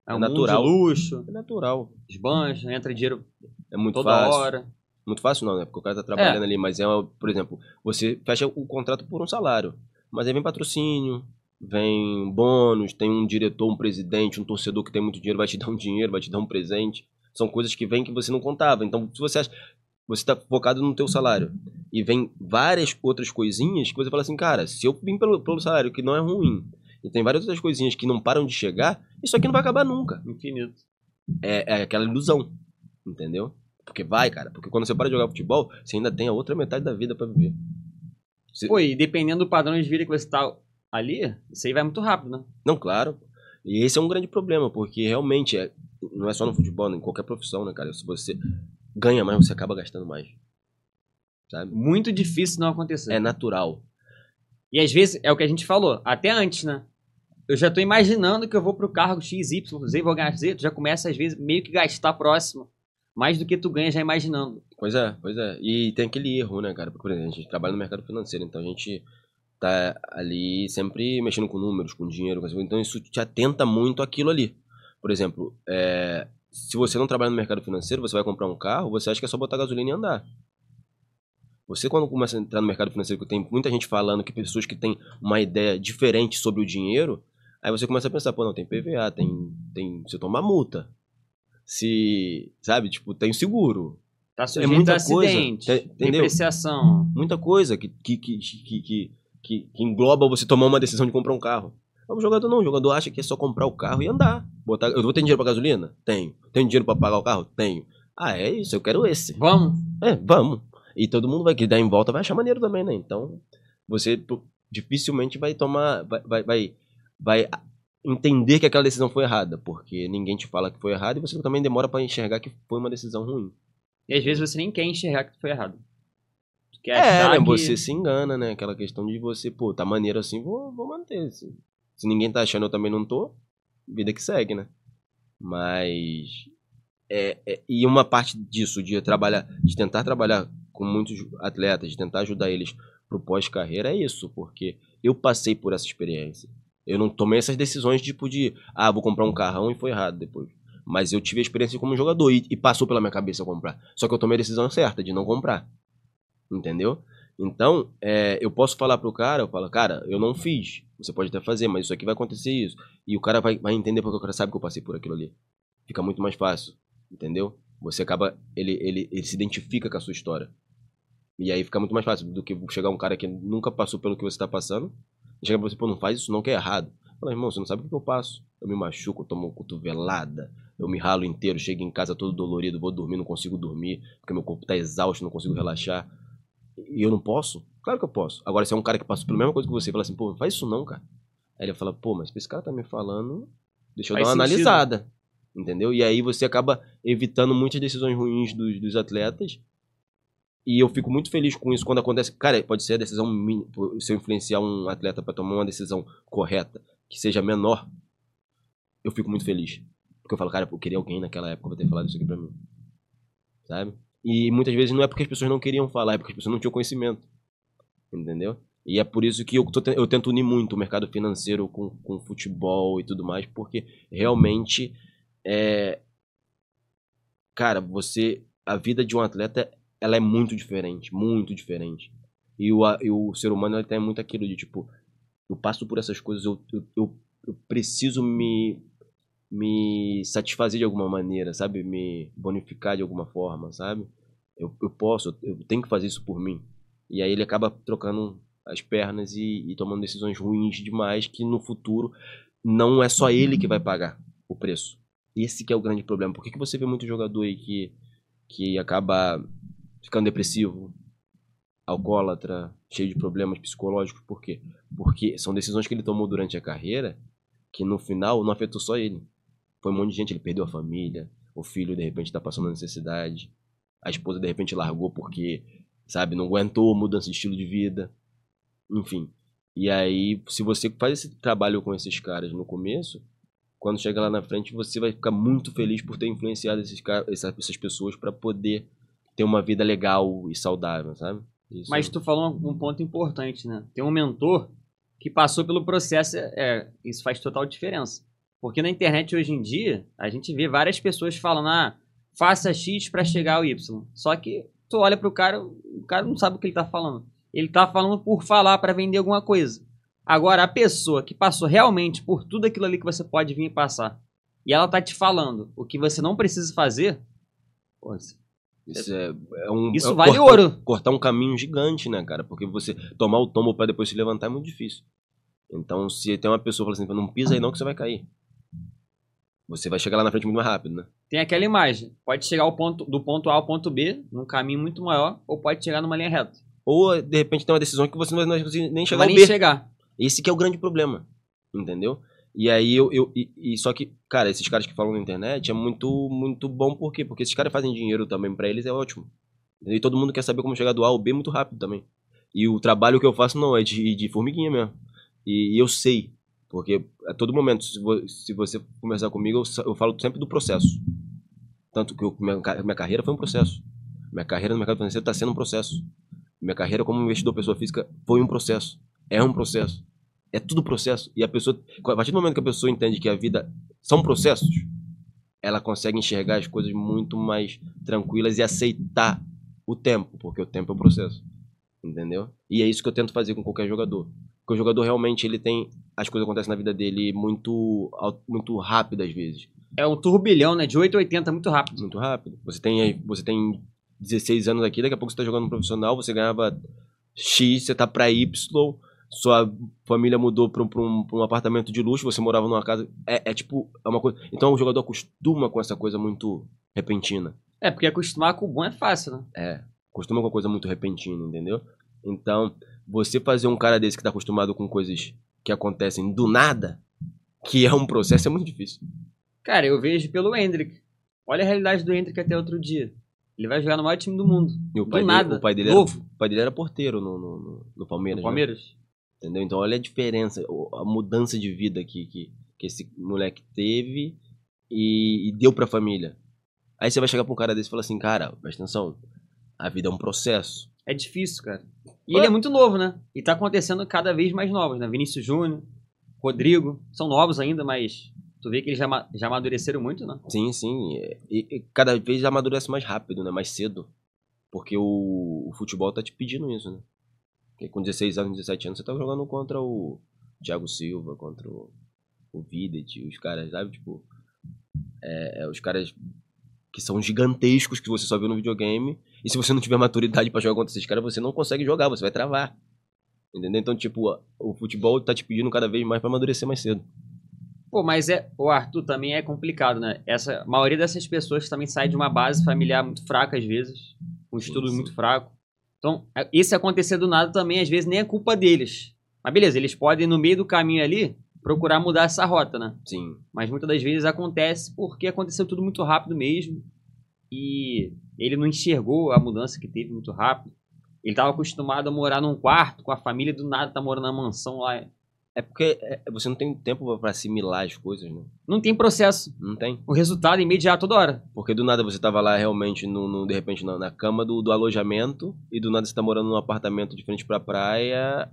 É, É um natural. mundo de luxo, É natural. esbanja, entra dinheiro É muito toda fácil. hora. Muito fácil não, né? Porque o cara tá trabalhando É. ali, mas é, por exemplo, você fecha o contrato por um salário, mas aí vem patrocínio, vem bônus, tem um diretor, um presidente, um torcedor que tem muito dinheiro, vai te dar um dinheiro, vai te dar um presente. São coisas que vêm que você não contava. Então, se você acha, você tá focado no teu salário e vem várias outras coisinhas que você fala assim, cara, se eu vim pelo, pelo salário, que não é ruim, e tem várias outras coisinhas que não param de chegar, isso aqui não vai acabar nunca Infinito. é, é aquela ilusão, entendeu? Porque vai, cara. Porque quando você para de jogar futebol, você ainda tem a outra metade da vida pra viver. Você- Pô, e dependendo do padrão de vida que você tá ali, isso aí vai muito rápido, né? Não, claro. E esse é um grande problema, porque realmente é, não é só no futebol, né? em qualquer profissão, né, cara? Se você ganha mais, você acaba gastando mais. Sabe? Muito difícil não acontecer. É natural. E às vezes é o que a gente falou, até antes, né? Eu já tô imaginando que eu vou pro cargo X, Y, Z, vou ganhar Z, tu já começa às vezes meio que gastar próximo. Mais do que tu ganha já imaginando. Pois é, pois é. E tem aquele erro, né, cara? Por exemplo, a gente trabalha no mercado financeiro, então a gente tá ali sempre mexendo com números, com dinheiro, com então isso te atenta muito àquilo ali. Por exemplo, é, se você não trabalha no mercado financeiro, você vai comprar um carro, você acha que é só botar gasolina e andar. Você quando começa a entrar no mercado financeiro, que tem muita gente falando que pessoas que têm uma ideia diferente sobre o dinheiro, aí você começa a pensar, pô, não, tem PVA, tem, tem você toma multa. Se, sabe, tipo, tem seguro, Tá sujeito muita a coisa, acidente, te- entendeu? depreciação. muita coisa que, que, que, que, que engloba você tomar uma decisão de comprar um carro. O jogador não, o jogador acha que é só comprar o carro e andar. Botar, eu vou ter dinheiro pra gasolina? Tenho. Tenho dinheiro pra pagar o carro? Tenho. Ah, é isso, eu quero esse. Vamos? É, vamos. E todo mundo vai que dar em volta vai achar maneiro também, né? Então, você dificilmente vai tomar. Vai, vai, vai, vai entender que aquela decisão foi errada, porque ninguém te fala que foi errado e você também demora pra enxergar que foi uma decisão ruim. E às vezes você nem quer enxergar que foi errado. Quer É, né? que- Você se engana, né? Aquela questão de você, pô, tá maneiro assim, vou, vou manter. Se, se ninguém tá achando, eu também não tô. Vida que segue, né? Mas. É, é- e uma parte disso, de trabalhar, de tentar trabalhar com muitos atletas, de tentar ajudar eles pro pós-carreira, é isso, porque eu passei por essa experiência. Eu não tomei essas decisões tipo de, ah, vou comprar um carrão e foi errado depois. Mas eu tive a experiência como jogador e, e passou pela minha cabeça comprar. Só que eu tomei a decisão certa de não comprar. Entendeu? Então, é, eu posso falar pro cara, eu falo, cara, eu não fiz. Você pode até fazer, mas isso aqui vai acontecer isso. E o cara vai, vai entender porque o cara sabe que eu passei por aquilo ali. Fica muito mais fácil, entendeu? Você acaba, ele, ele, ele se identifica com a sua história. E aí fica muito mais fácil do que chegar um cara que nunca passou pelo que você tá passando. Chega pra você, pô, não faz isso não, que é errado. Fala, irmão, você não sabe o que eu passo. Eu me machuco, eu tomo cotovelada, eu me ralo inteiro, chego em casa todo dolorido, vou dormir, não consigo dormir, porque meu corpo tá exausto, não consigo relaxar. E eu não posso? Claro que eu posso. Agora, se é um cara que passou pela mesma coisa que você e fala assim, pô, não faz isso não, cara. Aí ele fala, pô, mas se esse cara tá me falando, deixa eu Faz dar uma sentido. analisada. Entendeu? E aí você acaba evitando muitas decisões ruins dos, dos atletas. E eu fico muito feliz com isso quando acontece. Cara, pode ser a decisão mínima. Se eu influenciar um atleta para tomar uma decisão correta, que seja menor, eu fico muito feliz. Porque eu falo, cara, eu queria alguém naquela época pra ter falado isso aqui pra mim. Sabe? E muitas vezes não é porque as pessoas não queriam falar, é porque as pessoas não tinham conhecimento. Entendeu? E é por isso que eu, tô eu tento unir muito o mercado financeiro com, com futebol e tudo mais, porque realmente é. Cara, você. A vida de um atleta ela é muito diferente, muito diferente. E o, e o ser humano ele tem muito aquilo de tipo, eu passo por essas coisas, eu, eu, eu, eu preciso me, me satisfazer de alguma maneira, sabe? Me bonificar de alguma forma, sabe? Eu, eu posso, eu tenho que fazer isso por mim. E aí ele acaba trocando as pernas e, e tomando decisões ruins demais que no futuro não é só ele que vai pagar o preço. Esse que é o grande problema. Por que, que você vê muito jogador aí que, que acaba ficando depressivo, alcoólatra, cheio de problemas psicológicos? Por quê? Porque são decisões que ele tomou durante a carreira que no final não afetou só ele. Foi um monte de gente, ele perdeu a família, o filho de repente tá passando necessidade, a esposa de repente largou porque, sabe, não aguentou mudança de estilo de vida. Enfim. E aí, se você faz esse trabalho com esses caras no começo, quando chega lá na frente, você vai ficar muito feliz por ter influenciado esses caras, essas, pessoas para poder ter uma vida legal e saudável, sabe? Isso Mas tu falou um ponto importante, né? Tem um mentor que passou pelo processo, é, isso faz total diferença. Porque na internet hoje em dia, a gente vê várias pessoas falando, ah, faça X pra chegar ao Y. Só que tu olha pro cara, o cara não sabe o que ele tá falando. Ele tá falando por falar pra vender alguma coisa. Agora, a pessoa que passou realmente por tudo aquilo ali que você pode vir e passar, e ela tá te falando o que você não precisa fazer, pô, Isso, é, é um, Isso é vale cortar, ouro. Cortar um caminho gigante, né, cara? Porque você tomar o tombo para depois se levantar é muito difícil. Então, se tem uma pessoa falando assim, não pisa aí não que você vai cair. Você vai chegar lá na frente muito mais rápido, né? Tem aquela imagem. Pode chegar ao ponto, do ponto A ao ponto B, num caminho muito maior, ou pode chegar numa linha reta. Ou, de repente, tem uma decisão que você não vai nem chegar vai ao nem B. chegar. Esse que é o grande problema, entendeu? E aí eu, eu e, e só que, cara, esses caras que falam na internet é muito muito bom por quê? Porque esses caras fazem dinheiro também pra eles é ótimo. E todo mundo quer saber como chegar do A ao B muito rápido também. E o trabalho que eu faço não é de, de formiguinha mesmo. E, e eu sei, porque a todo momento se, vo- se você conversar comigo eu, falo sempre do processo. Tanto que eu, minha, minha carreira foi um processo. Minha carreira no mercado financeiro está sendo um processo. Minha carreira como investidor pessoa física foi um processo. É um processo. É tudo processo. E a pessoa, a partir do momento que a pessoa entende que a vida são processos, ela consegue enxergar as coisas muito mais tranquilas e aceitar o tempo, porque o tempo é o processo. Entendeu? E é isso que eu tento fazer com qualquer jogador. Porque o jogador realmente ele tem as coisas acontecem na vida dele muito muito rápido às vezes, É um turbilhão, né? De 8 a 80, muito rápido. muito rápido. Você tem você tem 16 anos aqui, daqui a pouco você tá jogando no profissional, você ganhava X, você tá pra Y, sua família mudou pra um, um, um apartamento de luxo, você morava numa casa. É, é tipo, é uma coisa. Então o jogador acostuma com essa coisa muito repentina. É, porque acostumar com o bom é fácil, né? É, costuma com uma coisa muito repentina, entendeu? Então, você fazer um cara desse que tá acostumado com coisas que acontecem do nada, que é um processo, é muito difícil. Cara, eu vejo pelo Hendrick. Olha a realidade do Hendrick até outro dia. Ele vai jogar no maior time do mundo. E o do pai, nada. dele, o pai dele novo. era, o pai dele era porteiro no, no, no- no Palmeiras. No né? Palmeiras. Entendeu? Então olha a diferença, a mudança de vida que, que, que esse moleque teve e, e deu pra família. Aí você vai chegar pra um cara desse e falar assim, cara, presta atenção, a vida é um processo. É difícil, cara. E ele é muito novo, né? E tá acontecendo cada vez mais novos, né? Vinícius Júnior, Rodrigo, são novos ainda, mas tu vê que eles já, já amadureceram muito, né? Sim, sim. E, e cada vez amadurece mais rápido, né? Mais cedo. Porque o, o futebol tá te pedindo isso, né? Porque com 16 anos, 17 anos, você tá jogando contra o Thiago Silva, contra o, o Videt, os caras, sabe? Tipo, é, é, os caras que são gigantescos que você só viu no videogame. E se você não tiver maturidade pra jogar contra esses caras, você não consegue jogar, você vai travar. Entendeu? Então, tipo, o futebol tá te pedindo cada vez mais pra amadurecer mais cedo. Pô, mas é, o Arthur também é complicado, né? Essa, a maioria dessas pessoas também sai de uma base familiar muito fraca às vezes, um estudo muito fraco. Então, é- esse acontecer do nada também às vezes nem é culpa deles. Mas beleza, eles podem no meio do caminho ali procurar mudar essa rota, né? Sim. Mas muitas das vezes acontece porque aconteceu tudo muito rápido mesmo. E ele não enxergou a mudança que teve muito rápido. Ele estava acostumado a morar num quarto com a família, do nada tá morando na mansão lá. É porque é, você não tem tempo pra assimilar as coisas, né? Não tem processo. Não tem. O resultado é imediato toda hora. Porque do nada você tava lá realmente, no, no- de repente, na, na cama do, do alojamento, e do nada você tá morando num apartamento de frente pra praia.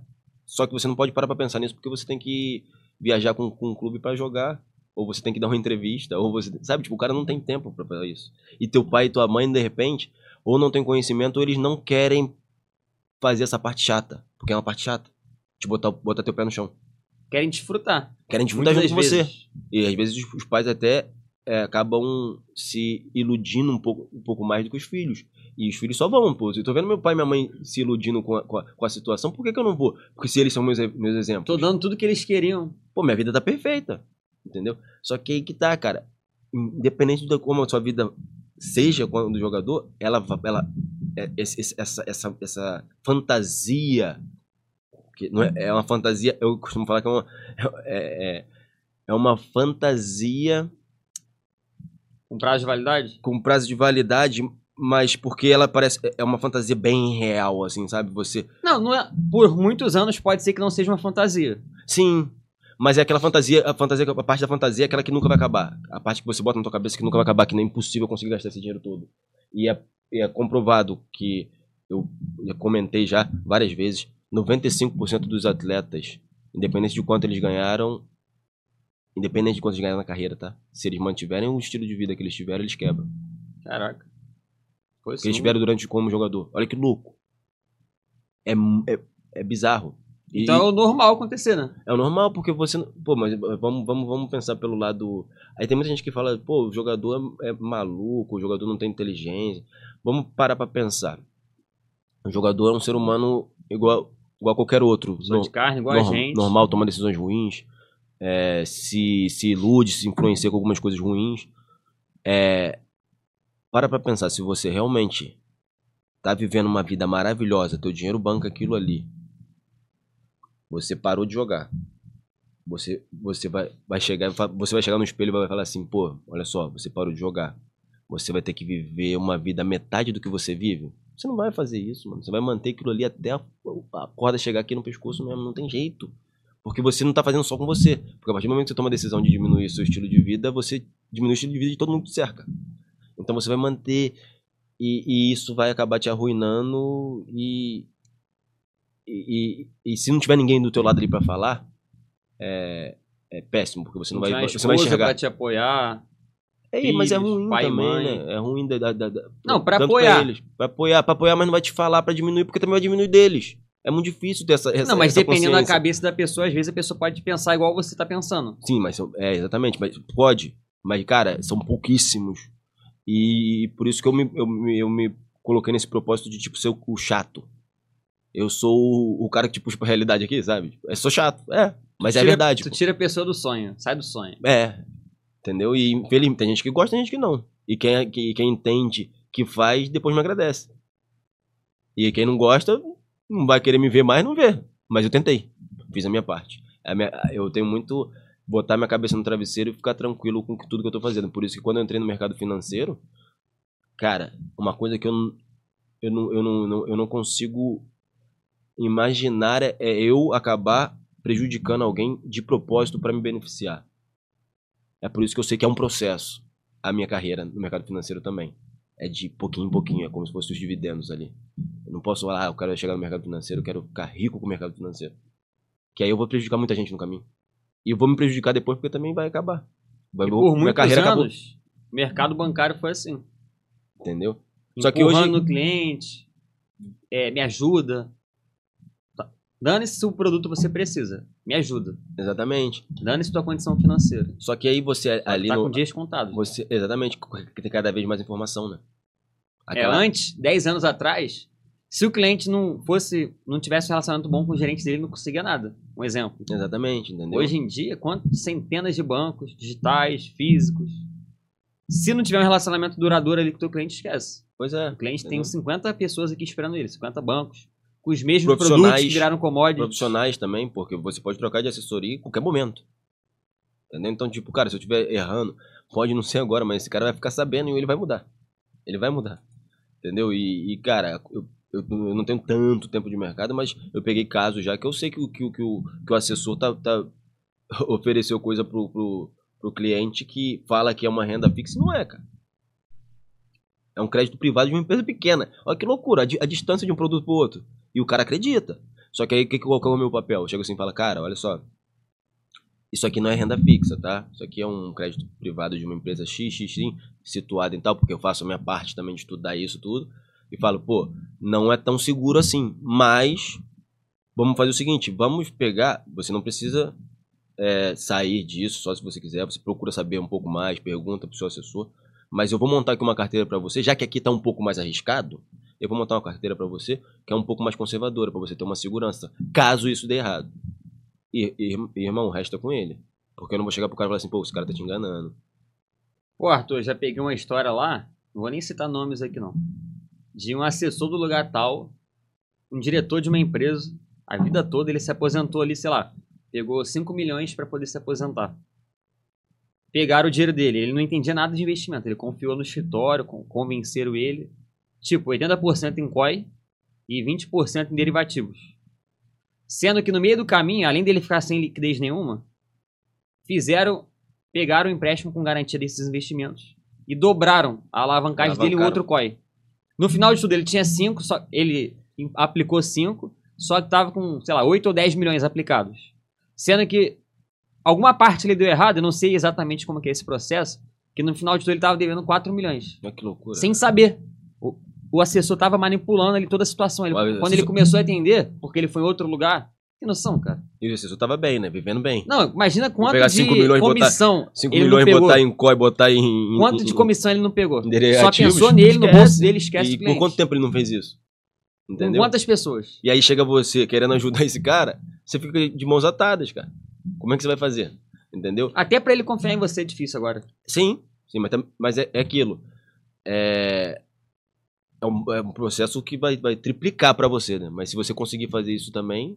Só que você não pode parar pra pensar nisso porque você tem que viajar com, com um clube pra jogar. Ou você tem que dar uma entrevista, ou você. Sabe, tipo, o cara não tem tempo pra fazer isso. E teu pai e tua mãe, de repente, ou não tem conhecimento, ou eles não querem fazer essa parte chata. Porque é uma parte chata. Te botar, botar teu pé no chão. Querem desfrutar. Querem disfrutar Muitas junto com você. E às vezes os- pais até é, acabam se iludindo um pouco, um pouco mais do que os filhos. E os filhos só vão, pô. Eu tô vendo meu pai e minha mãe se iludindo com a, com a, com a situação, por que, que eu não vou? Porque se eles são meus, meus exemplos. Tô dando tudo que eles queriam. Pô, minha vida tá perfeita. Entendeu? Só que aí que tá, cara. Independente de como a sua vida seja quando jogador, ela, ela é- essa, essa, essa fantasia. Que não é, é uma fantasia. Eu costumo falar que é uma, é, é, é uma fantasia Com prazo de validade? com prazo de validade, mas porque ela parece. É uma fantasia bem real, assim, sabe? Você. Não, não é. Por muitos anos pode ser que não seja uma fantasia. Sim. Mas é aquela fantasia, a fantasia, a parte da fantasia é aquela que nunca vai acabar. A parte que você bota na tua cabeça que nunca vai acabar, que não é impossível conseguir gastar esse dinheiro todo. E é, é comprovado que eu comentei já várias vezes, 95% dos atletas, independente de quanto eles ganharam, independente de quanto eles ganharam na carreira, tá? Se eles mantiverem o estilo de vida que eles tiveram, eles quebram. Caraca. Foi que eles sim. tiveram durante como jogador. Olha que louco. É, é, é bizarro. E Então é o normal acontecer, né? é o normal, porque você. Pô, mas vamos, vamos, vamos pensar pelo lado. Aí tem muita gente que fala, pô, o jogador é maluco, o jogador não tem inteligência. Vamos parar pra pensar. O jogador é um ser humano igual, igual a qualquer outro. Só de carne, igual a gente. Normal, toma decisões ruins. é, se, se ilude, se influencia com algumas coisas ruins. É, para pra pensar, se você realmente tá vivendo uma vida maravilhosa, teu dinheiro banca aquilo ali. Você parou de jogar. Você, você vai, vai chegar, você vai chegar no espelho e vai falar assim, pô, olha só, você parou de jogar. Você vai ter que viver uma vida metade do que você vive. Você não vai fazer isso, mano. Você vai manter aquilo ali até a, a corda chegar aqui no pescoço mesmo. Não tem jeito. Porque você não tá fazendo só com você. Porque a partir do momento que você toma a decisão de diminuir seu estilo de vida, você diminui o estilo de vida de todo mundo que te cerca. Então você vai manter. E, e isso vai acabar te arruinando. E, e, e, e se não tiver ninguém do teu lado ali pra falar, é, é péssimo. Porque você não vai, Tinha uma você vai enxergar. pra te apoiar. É, mas é filhos, ruim pai e também, mãe. né? É ruim da, da, da- Não, pra tanto apoiar. eles. Pra apoiar, pra apoiar, mas não vai te falar pra diminuir, porque também vai diminuir deles. É muito difícil ter essa, essa não, mas essa dependendo da cabeça da pessoa, às vezes a pessoa pode pensar igual você tá pensando. Sim, mas é exatamente, mas pode. Mas, cara, são pouquíssimos. E por isso que eu me, eu, eu me coloquei nesse propósito de, tipo, ser o, o chato. Eu sou o, o cara que te puxa pra realidade aqui, sabe? Eu sou chato. É, mas é Tira- verdade. Tu pô. tira a pessoa do sonho, sai do sonho. É. Entendeu? E infelizmente tem gente que gosta, tem gente que não. E quem, é, que, quem entende que faz, depois me agradece. E quem não gosta, não vai querer me ver mais, não vê. Mas eu tentei. Fiz a minha parte. A minha- eu tenho muito botar minha cabeça no travesseiro e ficar tranquilo com tudo que eu tô fazendo. Por isso que quando eu entrei no mercado financeiro, cara, uma coisa que eu eu não, eu não- eu não consigo imaginar é, é eu acabar prejudicando alguém de propósito para me beneficiar. É por isso que eu sei que é um processo a minha carreira no mercado financeiro também. É de pouquinho em pouquinho, é como se fosse os dividendos ali. Eu não posso falar, ah, eu quero chegar no mercado financeiro, eu quero ficar rico com o mercado financeiro. Que aí eu vou prejudicar muita gente no caminho. E eu vou me prejudicar depois porque também vai acabar. Vai, por minha muitos carreira acabou, anos, o mercado bancário foi assim. entendeu? Só que hoje- Empurrando o cliente, é, me ajuda. Tá. Dane-se se o produto você precisa, me ajuda. Exatamente. Dane-se tua condição financeira. Só que aí você ali tá no, com dias contados. você exatamente, tem cada vez mais informação, né? É, antes, 10 anos atrás, se o cliente não fosse, não tivesse um relacionamento bom com o gerente dele, ele não conseguia nada. Um exemplo. Exatamente, entendeu? Hoje em dia, quantas centenas de bancos digitais, físicos. Se não tiver um relacionamento duradouro ali com o teu cliente, esquece. Pois é. O cliente tem Entendeu? 50 pessoas aqui esperando ele, 50 bancos, com os mesmos Profissionais- produtos que viraram commodities. profissionais também, porque você pode trocar de assessoria em qualquer momento. Entendeu? Então, tipo, cara, se eu estiver errando, pode não ser agora, mas esse cara vai ficar sabendo e ele vai mudar. Ele vai mudar. Entendeu? E, e, cara, eu, eu, eu não tenho tanto tempo de mercado, mas eu peguei casos já que eu sei que, o- que, o- que, o, que o assessor tá, tá- ofereceu coisa pro, pro, pro cliente que fala que é uma renda fixa e não é, cara. É um crédito privado de uma empresa pequena. Olha que loucura, a, a distância de um produto pro outro. E o cara acredita. Só que aí, o que, que qual é o meu papel? Eu chego assim e falo, cara, olha só. Isso aqui não é renda fixa, tá? Isso aqui é um crédito privado de uma empresa XXX, situada em tal, porque eu faço a minha parte também de estudar isso tudo. E falo, pô, não é tão seguro assim, mas vamos fazer o seguinte, vamos pegar, você não precisa é, sair disso só se você quiser, você procura saber um pouco mais, pergunta pro seu assessor, mas eu vou montar aqui uma carteira para você, já que aqui tá um pouco mais arriscado, eu vou montar uma carteira para você que é um pouco mais conservadora, para você ter uma segurança, caso isso dê errado. E, e, irmão, resta com ele. Porque eu não vou chegar pro cara e falar assim, pô, esse cara tá te enganando. Pô, Arthur, já peguei uma história lá, não vou nem citar nomes aqui não, de um assessor do lugar tal, um diretor de uma empresa, a vida toda ele se aposentou ali, sei lá, pegou 5 milhões para poder se aposentar. Pegaram o dinheiro dele, ele não entendia nada de investimento, ele confiou no escritório, con- convenceram ele, tipo, 80% em COI e 20% em derivativos. Sendo que no meio do caminho, além dele ficar sem liquidez nenhuma, fizeram pegaram o empréstimo com garantia desses investimentos e dobraram a alavancagem dele em outro COI. No final de tudo, ele tinha 5, só ele aplicou 5, só que tava com, sei lá, 8 ou 10 milhões aplicados. Sendo que alguma parte ele deu errado, eu não sei exatamente como que é esse processo, que no final de tudo ele tava devendo 4 milhões. Que loucura. Sem saber. O, assessor tava manipulando ali toda a situação. Ele- quando ele começou a entender, porque ele foi em outro lugar, que noção, cara. E o assessor tava bem, né? Vivendo bem. Não, imagina quanto pegar de cinco milhões comissão 5 ele milhões botar em COI, botar em. Quanto em- de comissão ele não pegou? Só pensou nele, no esquece. bolso dele, esquece E por quanto tempo ele não fez isso? Com Entendeu? quantas pessoas? E aí chega você querendo ajudar esse cara, você fica de mãos atadas, cara. Como é que você vai fazer? Entendeu? Até pra ele confiar em você é difícil agora. Sim, sim, mas, mas é, é aquilo. É, é, um, é um processo que vai, vai triplicar pra você, né? Mas se você conseguir fazer isso também,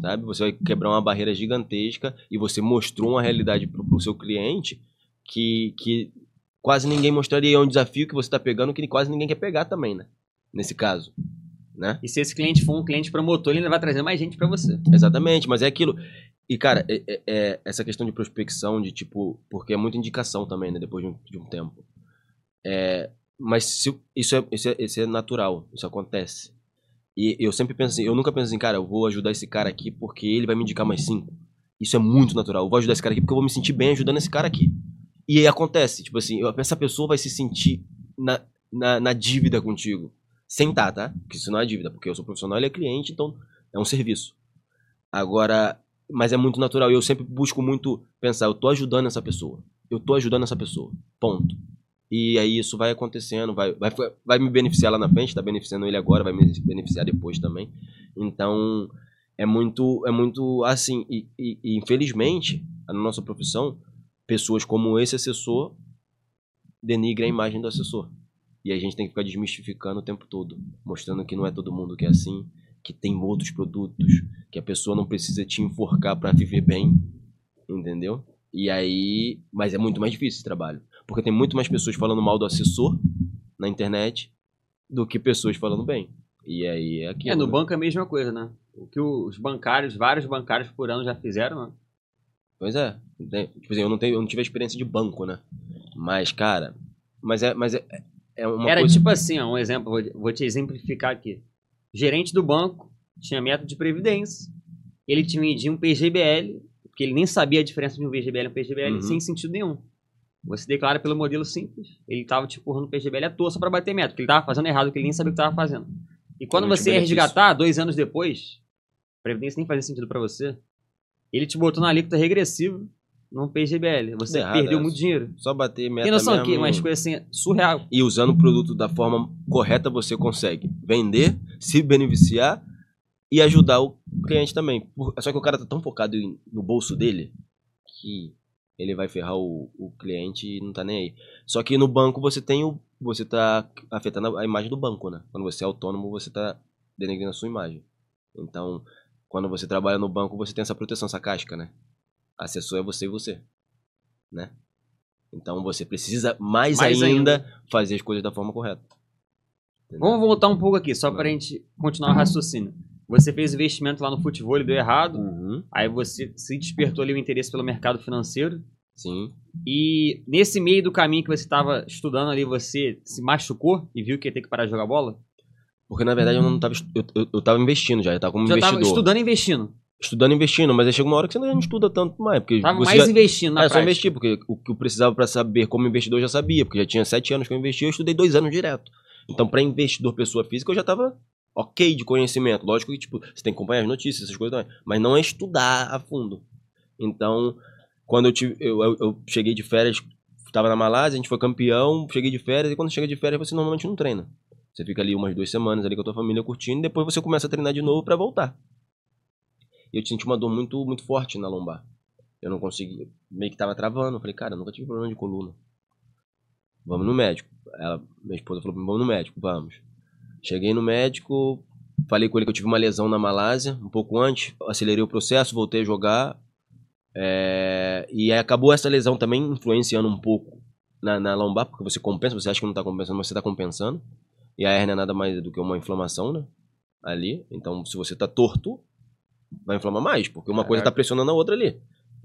sabe? Você vai quebrar uma barreira gigantesca e você mostrou uma realidade pro, pro seu cliente que, que quase ninguém mostraria. É um desafio que você tá pegando que quase ninguém quer pegar também, né? Nesse caso, né? E se esse cliente for um cliente promotor, ele ainda vai trazer mais gente pra você. Exatamente, mas é aquilo. E, cara, é, é- é essa questão de prospecção, de tipo. Porque é muita indicação também, né? Depois de um, de um tempo. É, mas se- isso, é, isso, é, isso é natural, isso acontece. E eu sempre penso assim, eu nunca penso assim, cara, eu vou ajudar esse cara aqui porque ele vai me indicar mais cinco. Isso é muito natural. Eu vou ajudar esse cara aqui porque eu vou me sentir bem ajudando esse cara aqui. E aí acontece, tipo assim, essa pessoa vai se sentir na, na, na dívida contigo. Sem tá? Porque isso não é dívida, porque eu sou profissional, ele é cliente, então é um serviço. Agora, mas é muito natural. E eu sempre busco muito pensar, eu tô ajudando essa pessoa. Eu tô ajudando essa pessoa. Ponto. E aí isso vai acontecendo, vai, vai, vai me beneficiar lá na frente, está beneficiando ele agora, vai me beneficiar depois também. Então, é muito, é muito assim. E, e, e infelizmente, na nossa profissão, pessoas como esse assessor denigram a imagem do assessor. E a gente tem que ficar desmistificando o tempo todo, mostrando que não é todo mundo que é assim, que tem outros produtos, que a pessoa não precisa te enforcar para viver bem, entendeu? E aí, mas é muito mais difícil esse trabalho, porque tem muito mais pessoas falando mal do assessor na internet do que pessoas falando bem. E aí é aquilo. É, no né? banco é a mesma coisa, né? O que os bancários, vários bancários por ano já fizeram, né? Pois é. Tipo assim, eu não, tenho, eu não tive a experiência de banco, né? Mas, cara, mas é, mas é, é uma Era coisa... tipo assim, ó, um exemplo, vou, te exemplificar aqui. Gerente do banco tinha método de previdência, ele te vendia um PGBL, porque ele nem sabia a diferença de um VGBL e um PGBL, Uhum. sem sentido nenhum. Você declara pelo modelo simples, ele tava te empurrando o PGBL à toa só pra bater meta, porque ele tava fazendo errado, porque ele nem sabia o que tava fazendo. E quando te você ia resgatar, dois anos depois, a previdência nem fazia sentido pra você, ele te botou na alíquota regressiva num PGBL. Você Errado perdeu essa. muito dinheiro. Só bater meta Tem noção mesmo. que umas coisas assim, surreal. E usando o produto da forma correta, você consegue vender, se beneficiar e ajudar o cliente também. Só que o cara tá tão focado no bolso dele que ele vai ferrar o, o cliente e não tá nem aí. Só que no banco você tem o. Você tá afetando a imagem do banco, né? Quando você é autônomo, você tá denegrindo a sua imagem. Então, quando você trabalha no banco, você tem essa proteção, essa casca, né? Assessor é você e você. Né? Então você precisa mais, Mais ainda, fazer as coisas da forma correta. Entendeu? Vamos voltar um pouco aqui, só pra Vamos. gente continuar o raciocínio. Você fez investimento lá no futebol e deu errado, Uhum, aí você se despertou ali o interesse pelo mercado financeiro, sim. e nesse meio do caminho que você estava estudando ali, você se machucou e viu que ia ter que parar de jogar bola? Porque na verdade eu não tava. Eu, eu, eu tava investindo já, eu tava como Já estava investidor. estudando e investindo. Estudando e investindo, mas aí chega uma hora que você não estuda tanto mais. Porque Tava você mais já... investindo na É, só prática. investir, porque o que eu precisava pra saber como investidor eu já sabia, porque já tinha sete anos que eu investi, eu estudei dois anos direto. Então, pra investidor pessoa física, eu já tava ok de conhecimento. Lógico que, tipo, você tem que acompanhar as notícias, essas coisas também. Mas não é estudar a fundo. Então, quando eu, tive, eu, eu, eu cheguei de férias, tava na Malásia, a gente foi campeão, cheguei de férias, e quando chega de férias, você normalmente não treina. Você fica ali umas duas semanas ali com a tua família curtindo, e depois você começa a treinar de novo pra voltar. E eu senti uma dor muito, muito forte na lombar. Eu não consegui, meio que tava travando. Eu falei, cara, eu nunca tive problema de coluna. Vamos no médico. Ela, minha esposa falou, vamos no médico, vamos. Cheguei no médico, falei com ele que eu tive uma lesão na Malásia, um pouco antes, acelerei o processo, voltei a jogar. É, e acabou essa lesão também influenciando um pouco na, na lombar, porque você compensa, você acha que não tá compensando, mas você tá compensando. E a hernia é nada mais do que uma inflamação, né? Ali. Então, se você tá torto, vai inflamar mais, porque uma coisa tá Caraca. pressionando a outra ali.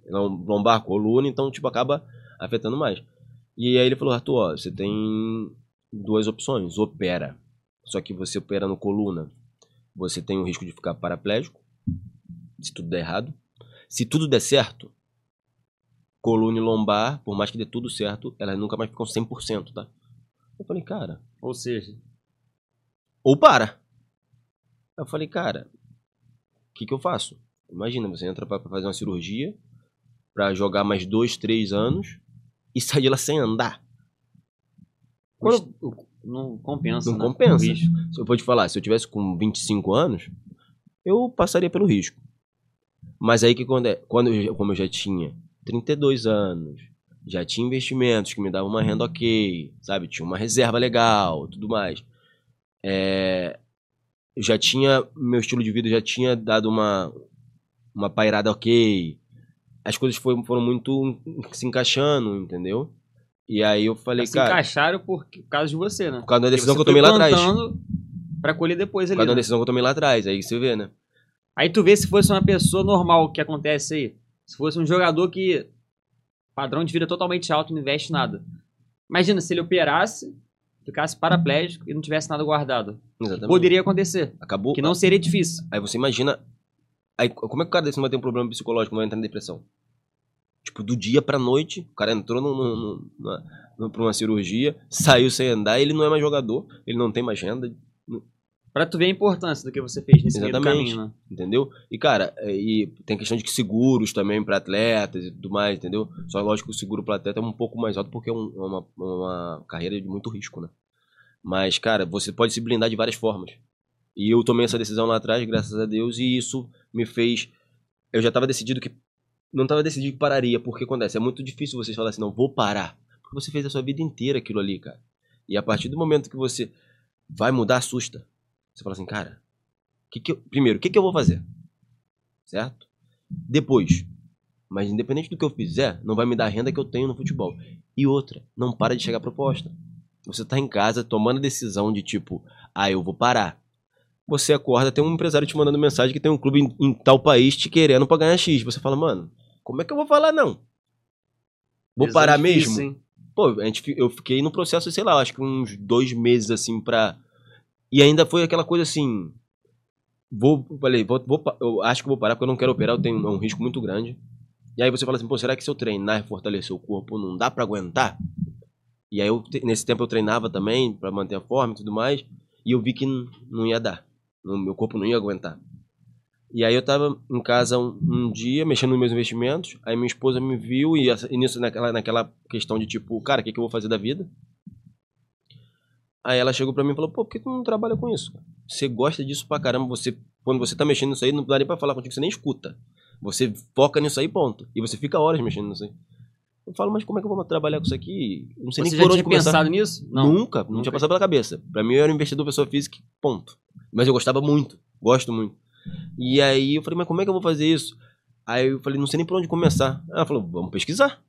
Lom- Lombar, coluna, então, tipo, acaba afetando mais. E aí ele falou, Arthur, ó, você tem duas opções. Opera. Só que você opera no coluna, você tem o risco de ficar paraplégico, se tudo der errado. Se tudo der certo, coluna e lombar, por mais que dê tudo certo, elas nunca mais ficam 100%, tá? Eu falei, cara, Ou seja, ou para. Eu falei, cara, o que, que eu faço? Imagina, você entra pra pra fazer uma cirurgia, pra jogar mais dois, três anos e sair de lá sem andar. Quando- o- não compensa, Não né? compensa. Se eu vou te falar, se eu tivesse com 25 anos, eu passaria pelo risco. Mas aí que quando, é, quando eu, como eu já tinha 32 anos, já tinha investimentos que me davam uma renda ok, sabe? Tinha uma reserva legal, tudo mais. É, eu já tinha, meu estilo de vida já tinha dado uma, uma pairada ok. As coisas foram, foram muito se encaixando, entendeu? E aí eu falei, se cara, encaixaram por causa de você, né? por causa da decisão que eu tomei lá atrás. Pra colher depois Por ali. causa da né? decisão que eu tomei lá atrás, aí você vê, né? Aí tu vê se fosse uma pessoa normal o que acontece aí. Se fosse um jogador que. Padrão de vida totalmente alto, não investe nada. Imagina se ele operasse, ficasse paraplégico e não tivesse nada guardado. Exatamente. Poderia acontecer. Acabou. Que não seria difícil. Aí você imagina. Aí, como é que o cara desse não vai ter um problema psicológico, não vai entrar em depressão? Tipo, do dia pra noite, o cara entrou na- no- pra uma cirurgia, saiu sem andar, ele não é mais jogador, ele não tem mais renda. Pra tu ver a importância do que você fez nesse Exatamente. caminho, né? entendeu? E, cara, é, e tem questão de que seguros também para atletas e tudo mais, entendeu? Só lógico que o seguro para atleta é um pouco mais alto porque é um- uma, uma carreira de muito risco, né? Mas, cara, você pode se blindar de várias formas. E eu tomei essa decisão lá atrás, graças a Deus, e isso me fez. Eu já tava decidido que. Não tava decidido que pararia, porque acontece, é muito difícil vocês falarem assim, não, vou parar. Porque você fez a sua vida inteira aquilo ali, cara. E a partir do momento que você vai mudar, assusta. Você fala assim, cara, que que eu- primeiro, o que, que eu vou fazer? Certo? Depois, mas independente do que eu fizer, não vai me dar a renda que eu tenho no futebol. E outra, não para de chegar proposta. Você tá em casa tomando a decisão de tipo, ah, eu vou parar. Você acorda, tem um empresário te mandando mensagem que tem um clube em, em tal país te querendo pra ganhar X. Você fala, mano, como é que eu vou falar não? Vou Decisão parar difícil, mesmo? hein? Pô, a gente, eu fiquei no processo, sei lá, acho que uns dois meses assim pra. E ainda foi aquela coisa assim. Vou, falei, vou, vou eu acho que vou parar porque eu não quero operar, eu tenho é um risco muito grande. E aí você fala assim, pô, será que se eu treinar e fortalecer o corpo não dá pra aguentar? E aí eu, nesse tempo eu treinava também pra manter a forma e tudo mais, e eu vi que não ia dar. Meu corpo não ia aguentar. E aí eu tava em casa um, um dia, mexendo nos meus investimentos, aí minha esposa me viu e, essa- e nisso, naquela, naquela questão de tipo, cara, o que, que eu vou fazer da vida? Aí ela chegou pra mim e falou, pô, por que tu não trabalha com isso? Você gosta disso pra caramba, você, quando você tá mexendo nisso aí, não dá nem pra falar contigo, você nem escuta. Você foca nisso aí, ponto. E você fica horas mexendo nisso aí. Eu falo, mas como é que eu vou trabalhar com isso aqui? Eu não sei Você nem por onde tinha começar. pensado nisso? Não. Nunca, não Nunca. tinha passado pela cabeça. Pra mim eu era um investidor pessoa física, ponto. Mas eu gostava muito, gosto muito. E aí eu falei, mas como é que eu vou fazer isso? Aí eu falei, não sei nem por onde começar. Ela falou, vamos pesquisar.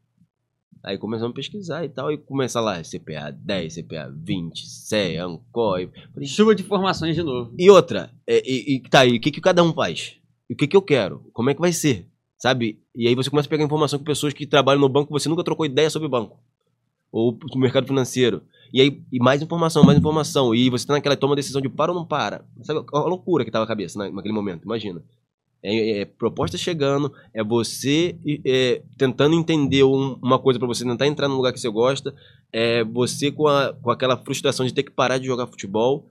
Aí começamos a pesquisar e tal, e começa lá, CPA 10, CPA 20, CE, Ancor. e- Falei, Chuva de informações de novo. e outra, é, e, e tá aí, o que, que cada um faz? E o que, que eu quero? Como é que vai ser? Sabe? E aí você começa a pegar informação com pessoas que trabalham no banco você nunca trocou ideia sobre banco. Ou no mercado financeiro. E aí, e mais informação, mais informação. E você tá naquela toma decisão de para ou não para. Sabe a loucura que tava a cabeça na- naquele momento, imagina. É, é- é proposta chegando, é você é, tentando entender um- uma coisa pra você tentar entrar no lugar que você gosta, é você com, a- com aquela frustração de ter que parar de jogar futebol,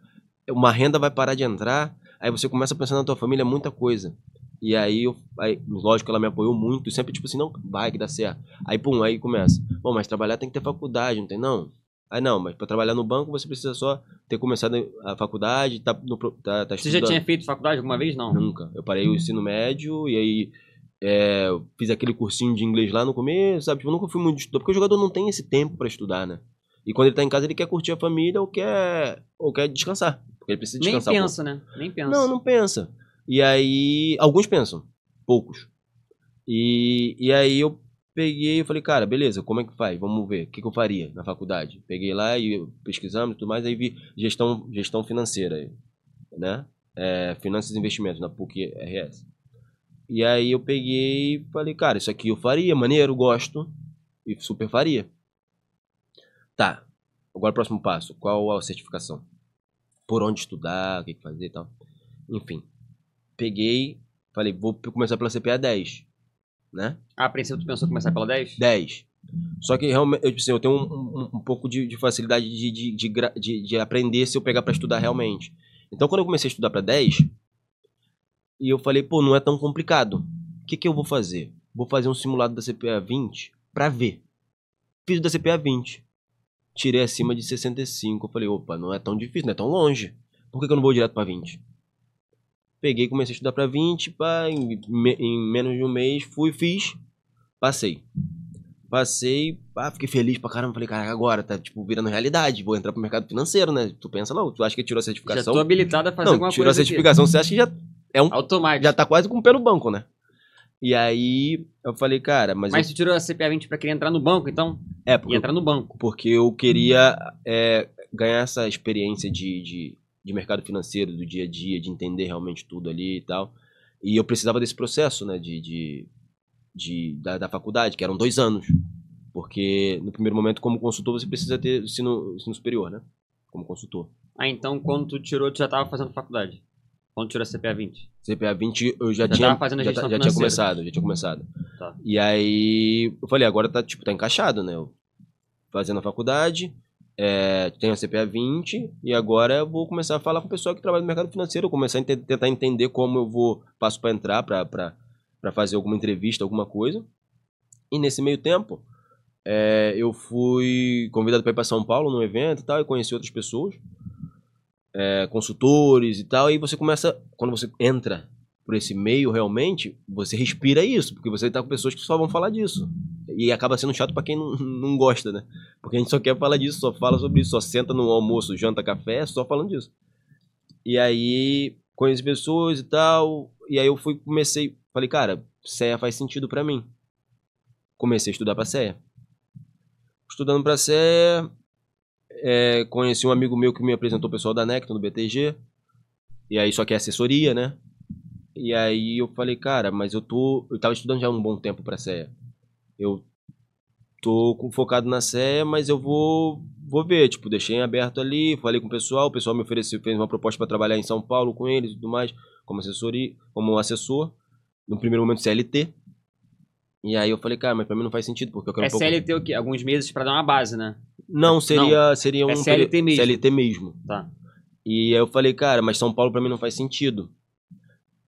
uma renda vai parar de entrar, aí você começa a pensar na tua família muita coisa. E aí, eu, aí, lógico, ela me apoiou muito, sempre tipo assim, não, vai que dá certo. Aí, pum, aí começa. Bom, mas trabalhar tem que ter faculdade, não tem não? Aí não, mas pra trabalhar no banco você precisa só ter começado a faculdade, tá, no, tá, tá Você já tinha feito faculdade alguma vez? Não. Nunca. Eu parei o ensino médio e aí é, fiz aquele cursinho de inglês lá no começo, sabe? Tipo, eu nunca fui muito estudar, porque o jogador não tem esse tempo pra estudar, né? E quando ele tá em casa, ele quer curtir a família ou quer, ou quer descansar. Porque ele precisa Nem descansar. pouco. pensa, né? Nem pensa. Não, não pensa. E aí, alguns pensam, poucos. E, e aí eu peguei e falei, cara, beleza, como é que faz? Vamos ver, o que, que eu faria na faculdade? Peguei lá e pesquisamos e tudo mais, aí vi gestão, gestão financeira, né? É, finanças e investimentos na PUC RS. E aí eu peguei e falei, cara, isso aqui eu faria, maneiro, gosto, e super faria. Tá, agora o próximo passo, qual a certificação? Por onde estudar, o que que fazer e tal. Enfim, peguei, falei, vou começar pela CPA 10, né? Ah, a princípio tu pensou em começar pela 10? 10. Só que realmente, eu, assim, eu tenho um, um- um pouco de, de facilidade de, de, de, de- de aprender se eu pegar pra estudar realmente. Então, quando eu comecei a estudar pra 10, e eu falei, pô, não é tão complicado. O que, que eu vou fazer? Vou fazer um simulado da CPA 20 pra ver. Fiz o da CPA 20. Tirei acima de 65. Eu falei, opa, não é tão difícil, não é tão longe. Por que, que eu não vou direto pra 20? Peguei, comecei a estudar pra 20, pá, em, em menos de um mês, fui, fiz, passei. Passei, pá, fiquei feliz pra caramba. Falei, caraca, agora tá, tipo, virando realidade. Vou entrar pro mercado financeiro, né? Tu pensa, não, tu acha que tirou a Já certificação? tô habilitado a fazer não, alguma tirou a coisa aqui. certificação, você acha que já, é um, Automático. já tá quase com o pé no banco, né? E aí, eu falei, cara, mas... Mas eu- tu tirou a CPA 20 pra querer entrar no banco, então? é, porque, E entrar no banco. porque eu queria é, ganhar essa experiência de, de, de mercado financeiro, do dia a dia, de entender realmente tudo ali e tal. E eu precisava desse processo, né, de, de, de- da, da faculdade, que eram dois anos. Porque no primeiro momento, como consultor, você precisa ter ensino, ensino superior, né? Como consultor. Ah, então quando tu tirou, tu já tava fazendo faculdade. Quando tirou a CPA 20. CPA 20 eu já, Já tinha fazendo a já, já tinha começado, já tinha começado. Tá. E aí eu falei, agora tá tipo tá encaixado, né? Eu fazendo a faculdade, é, tenho a CPA 20 e agora eu vou começar a falar com o pessoal que trabalha no mercado financeiro, começar a ente- tentar entender como eu vou passo para entrar, para fazer alguma entrevista, alguma coisa. E nesse meio tempo, é, eu fui convidado para ir para São Paulo num evento e tal, e conheci outras pessoas, é, consultores e tal, e você começa, quando você entra por esse meio realmente, você respira isso, porque você tá com pessoas que só vão falar disso. E acaba sendo chato para quem não, não gosta, né? Porque a gente só quer falar disso, só fala sobre isso, só senta no almoço, janta, café, só falando disso. E aí, conheci pessoas e tal, e aí eu fui, comecei, falei, cara, CEA faz sentido para mim. Comecei a estudar pra CEA. Estudando pra CEA, é, conheci um amigo meu que me apresentou o pessoal da Necton, do BTG, e aí só que é assessoria, né? E aí eu falei, cara, mas eu tô. Eu tava estudando já há um bom tempo pra CEA. Eu tô focado na CEA, mas eu vou. Vou ver, tipo, deixei em aberto ali, falei com o pessoal, o pessoal me ofereceu, fez uma proposta para trabalhar em São Paulo com eles e tudo mais, como assessoria, como assessor, no primeiro momento CLT. E aí eu falei, cara, mas pra mim não faz sentido, porque eu quero É um pouco... CLT o quê? Alguns meses pra dar uma base, né? Não, seria, seria um É CLT mesmo. CLT mesmo. Tá. E aí eu falei, cara, mas São Paulo pra mim não faz sentido.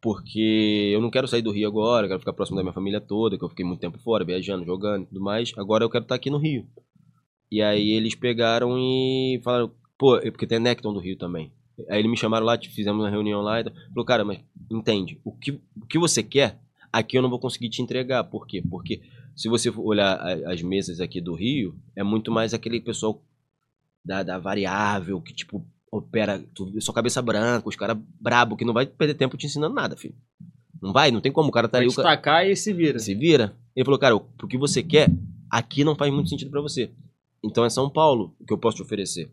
Porque eu não quero sair do Rio agora, quero ficar próximo da minha família toda, que eu fiquei muito tempo fora, viajando, jogando e tudo mais. Agora eu quero estar aqui no Rio. E aí eles pegaram e falaram, pô, é porque tem Necton do Rio também. Aí eles me chamaram lá, fizemos uma reunião lá e falou, cara, mas entende, o que, o que você quer, aqui eu não vou conseguir te entregar. Por quê? Porque se você olhar as mesas aqui do Rio, é muito mais aquele pessoal da, da variável, que tipo, opera tudo, só cabeça branca, os caras brabo, que não vai perder tempo te ensinando nada, filho. Não vai, não tem como, o cara tá Vai ali, o cara destacar e se vira. se vira. Ele falou, cara, o que você quer, aqui não faz muito sentido pra você. Então é São Paulo que eu posso te oferecer.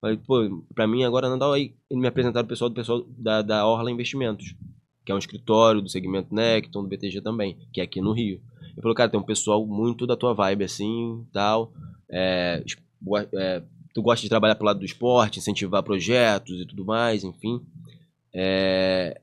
Falei, pô, pra mim agora não dá. Aí me apresentaram o pessoal do pessoal da, da Orla Investimentos, que é um escritório do segmento Necton, do BTG também, que é aqui no Rio. Ele falou, cara, tem um pessoal muito da tua vibe assim, tal. É, é, tu gosta de trabalhar pro lado do esporte, incentivar projetos e tudo mais, enfim. É,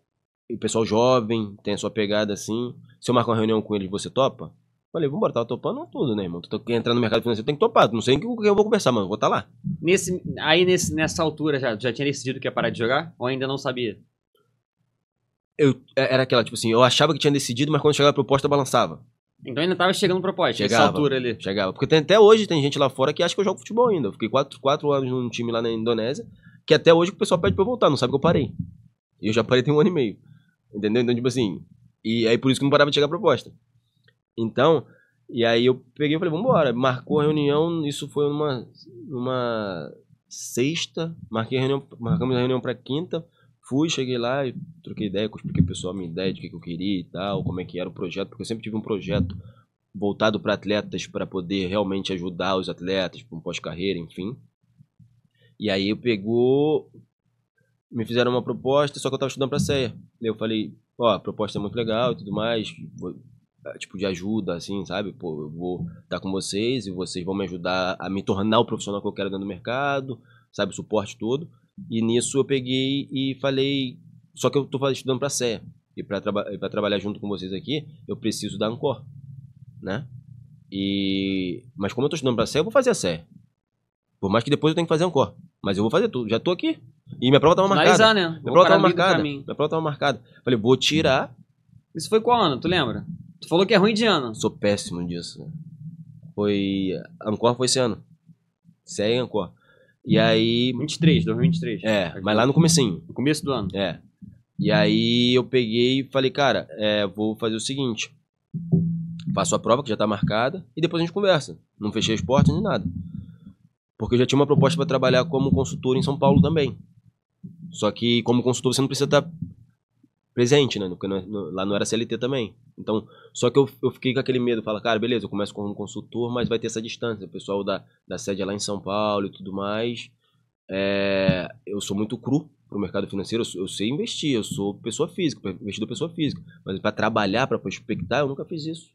o pessoal jovem, tem a sua pegada assim. Se eu marcar uma reunião com eles, você topa? Falei, vambora, tava topando tudo, né, irmão? Tu tá quer entrar no mercado financeiro, tem que topar. Não sei com quem eu vou conversar, mano. Vou estar lá. Nesse, aí nesse, nessa altura já, já tinha decidido que ia parar de jogar? Ou ainda não sabia? Eu, é- era aquela, tipo assim, eu achava que tinha decidido, mas quando chegava a proposta, balançava. Então ainda tava chegando proposta, nessa Chegava. altura ali. Chegava. Porque tem- até hoje tem gente lá fora que acha que eu jogo futebol ainda. Eu fiquei quatro, quatro anos num time lá na Indonésia, que até hoje o pessoal pede pra eu voltar, não sabe que eu parei. E eu já parei tem um ano e meio. Entendeu? Então, tipo assim. E aí por isso que não parava de chegar a proposta. Então, e aí eu peguei e falei, vambora. Marcou a reunião, isso foi numa, numa sexta. Marquei a reunião, marcamos a reunião pra quinta. Fui, cheguei lá troquei ideia, expliquei pro pessoal a minha ideia de o que, que eu queria e tal, como é que era o projeto, porque eu sempre tive um projeto voltado para atletas para poder realmente ajudar os atletas para um pós-carreira, enfim. E aí eu pegou, me fizeram uma proposta, só que eu tava estudando para CEA. Eu falei, ó, a proposta é muito legal e tudo mais, vou- é, tipo de ajuda assim, sabe? Pô, eu vou estar com vocês e vocês vão me ajudar a me tornar o profissional que eu quero dentro do mercado, sabe, o suporte todo. E nisso eu peguei e falei, só que eu faz- estudando para CEA. E para traba pra trabalhar junto com vocês aqui, eu preciso da Ancor, né? E mas como eu tô estudando para CEA, eu vou fazer a CEA. Por mais que depois eu tenha que fazer Ancor, mas eu vou fazer tudo. Já tô aqui. E minha prova tava marcada. Né? Minha prova parar tava no meio do marcada. Minha prova tava marcada. Falei, vou tirar. Isso foi qual ano, tu lembra? Tu falou que é ruim de ano. Sou péssimo disso. né? Foi. Ancor foi esse ano. CEA e Ancor. E aí. 23, 2023. É, mas lá no comecinho. No começo do ano. É. E aí eu peguei e falei, cara, é, vou fazer o seguinte. Faço a prova que já tá marcada e depois a gente conversa. Não fechei as portas nem nada. Porque eu já tinha uma proposta para trabalhar como consultor em São Paulo também. Só que como consultor você não precisa estar presente, né? Porque não- lá não era CLT também. Então, só que eu, eu fiquei com aquele medo. Fala, cara, beleza, eu começo como consultor, mas vai ter essa distância. O pessoal da, da sede é lá em São Paulo e tudo mais. É, eu sou muito cru pro mercado financeiro, eu, eu sei investir, eu sou pessoa física, investidor pessoa física. Mas para trabalhar, para prospectar, eu nunca fiz isso.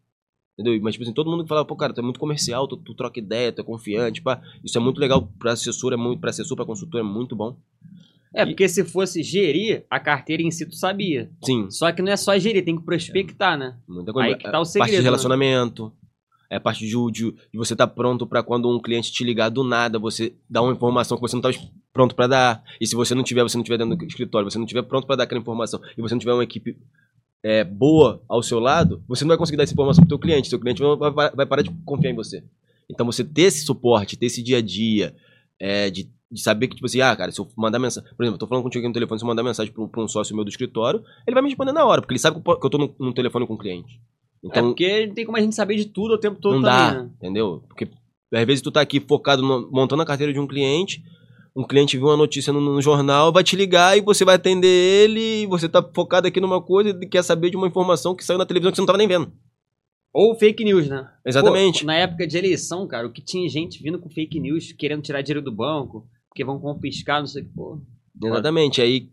Entendeu? Mas, tipo assim, todo mundo que fala, pô, cara, tu é muito comercial, tu, tu troca ideia, tu é confiante, pá. Isso é muito legal pra assessor, é muito, pra assessor, pra consultor, é muito bom. É, porque se fosse gerir, a carteira em si tu sabia. Sim, Só que não é só gerir, tem que prospectar, né? muita coisa. Aí que tá o Parte segredo, de né? relacionamento. É parte de, de, de você estar tá pronto para quando um cliente te ligar do nada, você dar uma informação que você não está pronto para dar. E se você não tiver, você não tiver dentro do escritório, você não tiver pronto para dar aquela informação e você não tiver uma equipe é, boa ao seu lado, você não vai conseguir dar essa informação para o seu cliente. Seu cliente vai, vai, vai, parar de confiar em você. Então você ter esse suporte, ter esse dia a dia, é, de, de, saber que, tipo assim, ah, cara, se eu mandar mensagem. Por exemplo, eu tô falando contigo aqui no telefone, se eu mandar mensagem para um sócio meu do escritório, ele vai me responder na hora, porque ele sabe que eu tô no, no telefone com o cliente. Então, é porque não tem como a gente saber de tudo o tempo todo não também, dá, né? entendeu? Porque às vezes tu tá aqui focado no, montando a carteira de um cliente, um cliente viu uma notícia no, no, jornal, vai te ligar e você vai atender ele, e você tá focado aqui numa coisa e quer saber de uma informação que saiu na televisão que você não tava nem vendo. Ou fake news, né? Exatamente. Pô, na época de eleição, cara, o que tinha gente vindo com fake news, querendo tirar dinheiro do banco, porque vão confiscar, não sei o que, pô. Exatamente. Aí,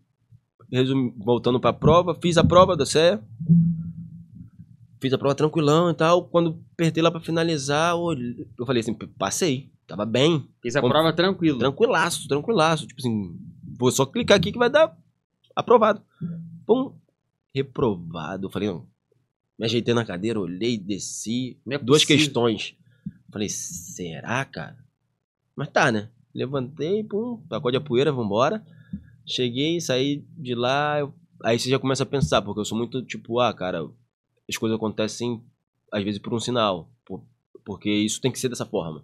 resum... voltando pra prova, fiz a prova da CE, Fiz a prova tranquilão e tal. Quando apertei lá pra finalizar, eu falei assim, passei. Tava bem. Fiz a prova tranquilo. Tranquilaço, tranquilaço. Tipo assim, vou só clicar aqui que vai dar aprovado. Pum, reprovado. Eu falei, não. Me ajeitei na cadeira, olhei, desci. É duas questões. Falei, será, cara? Mas tá, né? Levantei, pum, pacote de poeira, vambora. Cheguei, saí de lá. Eu... Aí você já começa a pensar, porque eu sou muito tipo, ah, cara, as coisas acontecem, às vezes, por um sinal. Por, porque isso tem que ser dessa forma.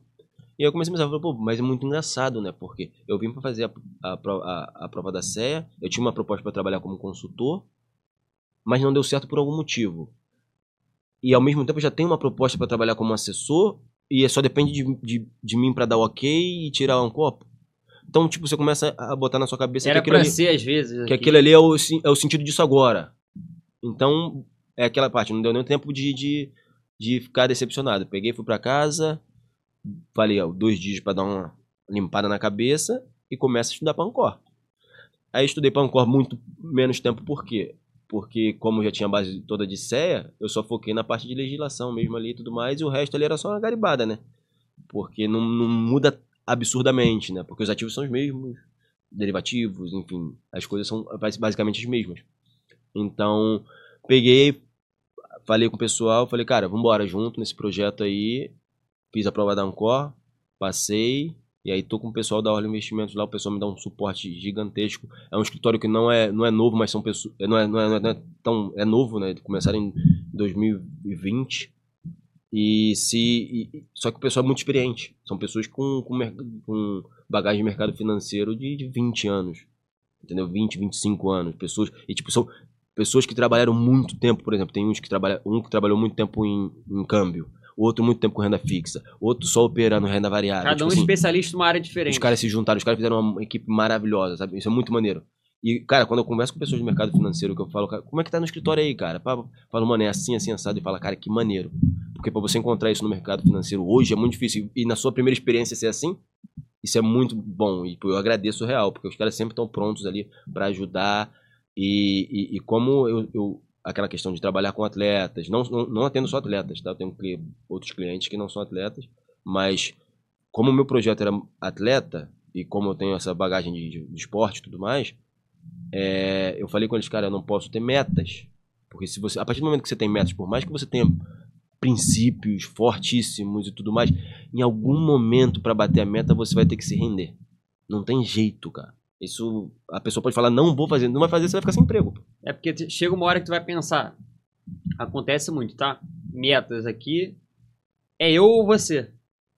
E eu comecei a pensar, pô, mas é muito engraçado, né? Porque eu vim para fazer a, a, a, a, prova da CEA, eu tinha uma proposta para trabalhar como consultor, mas não deu certo por algum motivo. E ao mesmo tempo já tenho uma proposta para trabalhar como assessor, e só depende de, de, de mim para dar o ok e tirar um copo. Então, tipo, você começa a botar na sua cabeça Era que aquilo ali, ser, às vezes. Que aqui. aquilo ali é o, é o sentido disso agora. Então, é aquela parte, não deu nem tempo de, de, de ficar decepcionado. Peguei, fui para casa, falei, ó, dois dias para dar uma limpada na cabeça e começo a estudar Pancor. Aí estudei Pancor muito menos tempo, por quê? Porque como já tinha a base toda de CEA, eu só foquei na parte de legislação mesmo ali e tudo mais, e o resto ali era só uma garibada, né? Porque não, não muda absurdamente, né? Porque os ativos são os mesmos, derivativos, enfim, as coisas são basicamente as mesmas. Então, peguei, falei com o pessoal, falei, cara, vamos embora junto nesse projeto aí. Fiz a prova da Ancor, passei, e aí tô com o pessoal da Orla Investimentos lá, o pessoal me dá um suporte gigantesco. É um escritório que não é, não é novo, mas são pessoas. Não é, não é, não é tão. É novo, né? Começaram em 2020. E se. E, só que o pessoal é muito experiente. São pessoas com, com, com bagagem de mercado financeiro de, de 20 anos. Entendeu? 20, 25 anos. Pessoas. E tipo, são, pessoas que trabalharam muito tempo, por exemplo, tem uns que trabalham, um que trabalhou muito tempo em, em câmbio, outro muito tempo com renda fixa, outro só operando renda variável. Cada tipo um assim, especialista numa área diferente. Os caras se juntaram, os caras fizeram uma equipe maravilhosa, sabe? Isso é muito maneiro. E, cara, quando eu converso com pessoas do mercado financeiro, que eu falo, cara, como é que tá no escritório aí, cara? Falo, mano, é assim, assim, assado, e fala, cara, que maneiro. Porque para você encontrar isso no mercado financeiro hoje é muito difícil. E na sua primeira experiência ser assim, isso é muito bom. E eu agradeço o real, porque os caras sempre estão prontos ali para ajudar. E, e, e como eu, eu, aquela questão de trabalhar com atletas. Não, não, não atendo só atletas, tá? Eu tenho outros clientes que não são atletas, mas como o meu projeto era atleta e como eu tenho essa bagagem de, de, de esporte e tudo mais, é, eu falei com eles, cara, eu não posso ter metas. Porque se você, a partir do momento que você tem metas, por mais que você tenha princípios fortíssimos e tudo mais, em algum momento para bater a meta você vai ter que se render. Não tem jeito, cara. Isso a pessoa pode falar, não vou fazer, não vai fazer, você vai ficar sem emprego. É porque chega uma hora que tu vai pensar. Acontece muito, tá? Metas aqui. É eu ou você?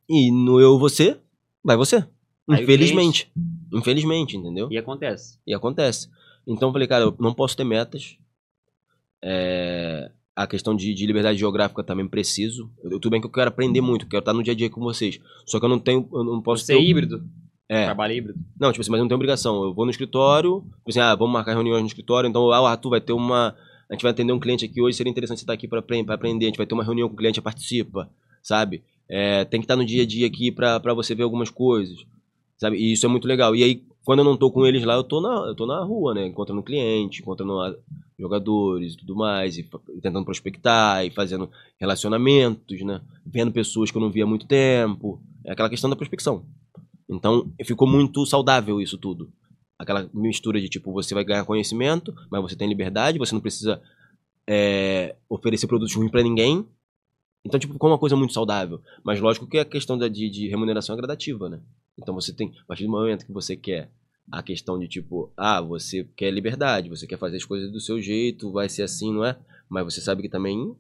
E no eu ou você, vai você. Aí Infelizmente. Infelizmente, entendeu? E acontece. E acontece. Então eu falei, cara, eu não posso ter metas. É... A questão de, de, liberdade geográfica também preciso. Eu, tudo bem que eu quero aprender muito, quero estar no dia a dia com vocês. Só que eu não tenho. Eu não posso Você ter. é híbrido? É. Trabalho híbrido. Não, tipo assim, mas não tem obrigação. Eu vou no escritório, tipo assim, ah, vamos marcar reuniões no escritório, então, ah, Arthur vai ter uma. A gente vai atender um cliente aqui hoje, seria interessante você estar aqui para aprender. A gente vai ter uma reunião com o cliente, participa, sabe? É, tem que estar no dia a dia aqui para você ver algumas coisas, sabe? E isso é muito legal. E aí, quando eu não tô com eles lá, eu tô na, eu tô na rua, né? Encontrando cliente, encontrando jogadores e tudo mais, e, e tentando prospectar, e fazendo relacionamentos, né? Vendo pessoas que eu não via há muito tempo. É aquela questão da prospecção. Então, ficou muito saudável isso tudo. Aquela mistura de tipo, você vai ganhar conhecimento, mas você tem liberdade, você não precisa é, oferecer produtos ruins para ninguém. Então, tipo, como uma coisa muito saudável. Mas lógico que a questão da, de, de remuneração é gradativa, né? Então você tem, a partir do momento que você quer a questão de tipo, ah, você quer liberdade, você quer fazer as coisas do seu jeito, vai ser assim, não é? Mas você sabe que também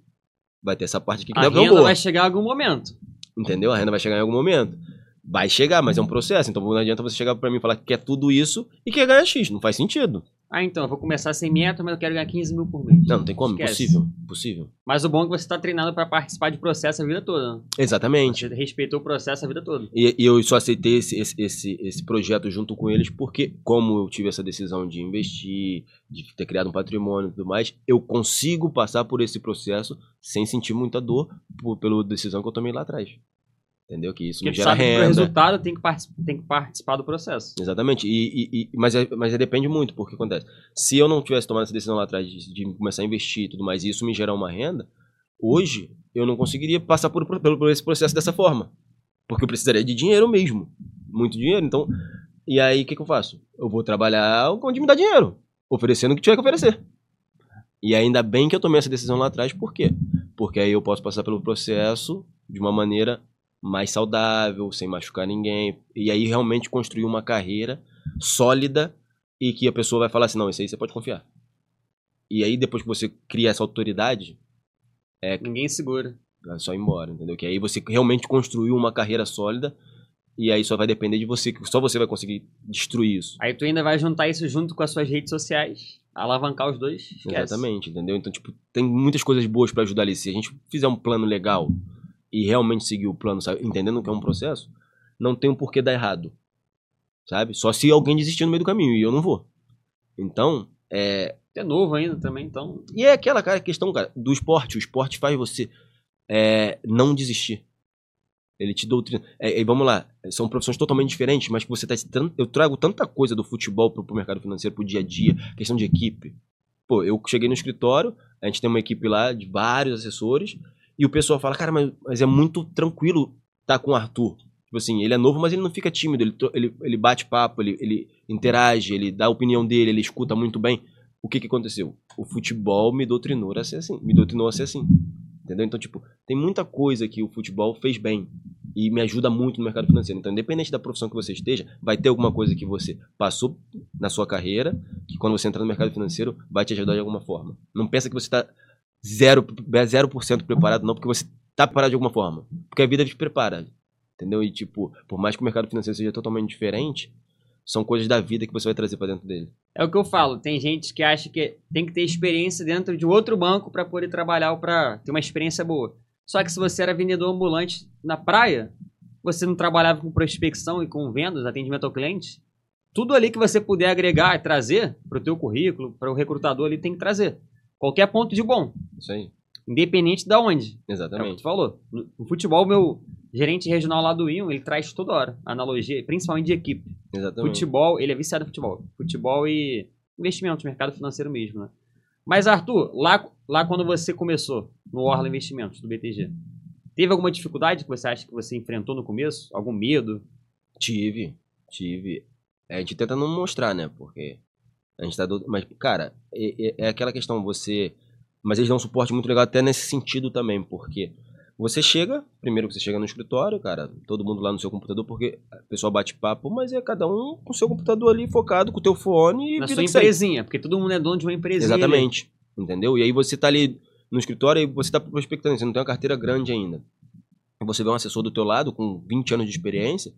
vai ter essa parte aqui que A não é tão renda vai chegar em algum momento. Entendeu? A renda vai chegar em algum momento. Vai chegar, mas é um processo. Então não adianta você chegar pra mim e falar que quer tudo isso e quer ganhar X. Não faz sentido. Ah, então, eu vou começar sem meta, mas eu quero ganhar 15 mil por mês. Não, não tem como. Esquece. Impossível. Impossível. Mas o bom é que você tá treinado pra participar de processo a vida toda. né? Exatamente. Você respeitou o processo a vida toda. E, e eu só aceitei esse, esse, esse, esse projeto junto com eles porque, como eu tive essa decisão de investir, de ter criado um patrimônio e tudo mais, eu consigo passar por esse processo sem sentir muita dor por, pela decisão que eu tomei lá atrás. Entendeu? Que isso me gera sabe que renda. resultado tem que, tem que participar do processo. Exatamente. E, e- e- mas, é, mas é- depende muito, porque acontece. Se eu não tivesse tomado essa decisão lá atrás de, de começar a investir e tudo mais, e isso me gerar uma renda, hoje eu não conseguiria passar por, pelo- por esse processo dessa forma. Porque eu precisaria de dinheiro mesmo. Muito dinheiro. Então, e aí o que, que eu faço? Eu vou trabalhar onde me dá dinheiro. Oferecendo o que tiver que oferecer. E ainda bem que eu tomei essa decisão lá atrás, por quê? Porque aí eu posso passar pelo processo de uma maneira mais saudável, sem machucar ninguém. E aí realmente construir uma carreira sólida e que a pessoa vai falar assim, não, isso aí você pode confiar. E aí depois que você cria essa autoridade, Ninguém segura. é só ir embora, entendeu? Que aí você realmente construiu uma carreira sólida e aí só vai depender de você, que só você vai conseguir destruir isso. Aí tu ainda vai juntar isso junto com as suas redes sociais, alavancar os dois. Esquece. Exatamente, entendeu? Então, tipo, tem muitas coisas boas pra ajudar ali. Se a gente fizer um plano legal e realmente seguir o plano, sabe, entendendo que é um processo, não tem um porquê dar errado. Sabe? Só se alguém desistir no meio do caminho e eu não vou. Então, é, É novo ainda também, então. E é aquela cara, questão, cara, do esporte. O esporte faz você é, não desistir. Ele te doutrina. É, e vamos lá, são profissões totalmente diferentes, mas que você tá. Eu trago tanta coisa do futebol pro, pro mercado financeiro, pro dia a dia, questão de equipe. Pô, eu cheguei no escritório, a gente tem uma equipe lá de vários assessores, e o pessoal fala, cara, mas, mas é muito tranquilo estar com o Arthur. Tipo assim, ele é novo, mas ele não fica tímido, ele, ele, ele bate papo, ele, ele interage, ele dá a opinião dele, ele escuta muito bem. O que que aconteceu? O futebol me doutrinou a ser assim, me doutrinou a ser assim. Entendeu? Então, tipo, tem muita coisa que o futebol fez bem e me ajuda muito no mercado financeiro. Então, independente da profissão que você esteja, vai ter alguma coisa que você passou na sua carreira, que quando você entrar no mercado financeiro, vai te ajudar de alguma forma. Não pensa que você está zero, 0% preparado, não, porque você está preparado de alguma forma. Porque a vida te prepara. Entendeu? E, tipo, por mais que o mercado financeiro seja totalmente diferente, são coisas da vida que você vai trazer para dentro dele. É o que eu falo. Tem gente que acha que tem que ter experiência dentro de outro banco para poder trabalhar ou para ter uma experiência boa. Só que se você era vendedor ambulante na praia, você não trabalhava com prospecção e com vendas, atendimento ao cliente, tudo ali que você puder agregar e trazer para o teu currículo, para o recrutador ali tem que trazer. Qualquer ponto de bom, Isso aí. independente de onde. É Exatamente. tu falou. No, no futebol, meu gerente regional lá do Ion, ele traz toda hora analogia, principalmente de equipe. Exatamente. Futebol, ele é viciado em futebol. Futebol e investimentos, mercado financeiro mesmo, né? Mas, Arthur, lá, lá quando você começou no Orla Investimentos, do BTG, teve alguma dificuldade que você acha que você enfrentou no começo? Algum medo? Tive, tive. A gente tenta não mostrar, né? Porque a gente tá. Do... Mas, cara, é, é- é aquela questão, você. Mas eles dão um suporte muito legal até nesse sentido também, porque você chega, primeiro que você chega no escritório, cara, todo mundo lá no seu computador, porque o pessoal bate papo, mas é cada um com o seu computador ali focado, com o teu fone e Na sua empresinha, porque todo mundo é dono de uma empresinha. ali. Exatamente. Entendeu? E aí você tá ali no escritório e você tá prospectando, você não tem uma carteira grande ainda. Você vê um assessor do teu lado com 20 anos de experiência,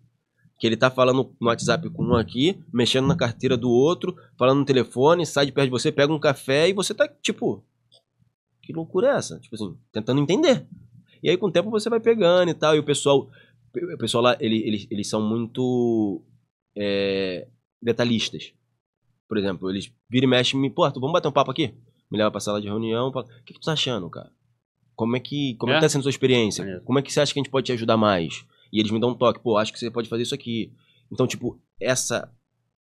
que ele tá falando no WhatsApp com um aqui, mexendo na carteira do outro, falando no telefone, sai de perto de você, pega um café e você tá, tipo, que loucura é essa? Tipo assim, tentando entender. E aí com o tempo você vai pegando e tal, e o pessoal, o pessoal lá, ele, eles, eles são muito é, detalhistas. Por exemplo, eles viram e mexem me, pô, Arthur, vamos bater um papo aqui? Me leva pra sala de reunião, o que, que tu tá achando, cara? Como é que, como é? É? que tá sendo a sua experiência? Maneiro. Como é que você acha que a gente pode te ajudar mais? E eles me dão um toque, pô, acho que você pode fazer isso aqui. Então, tipo, essa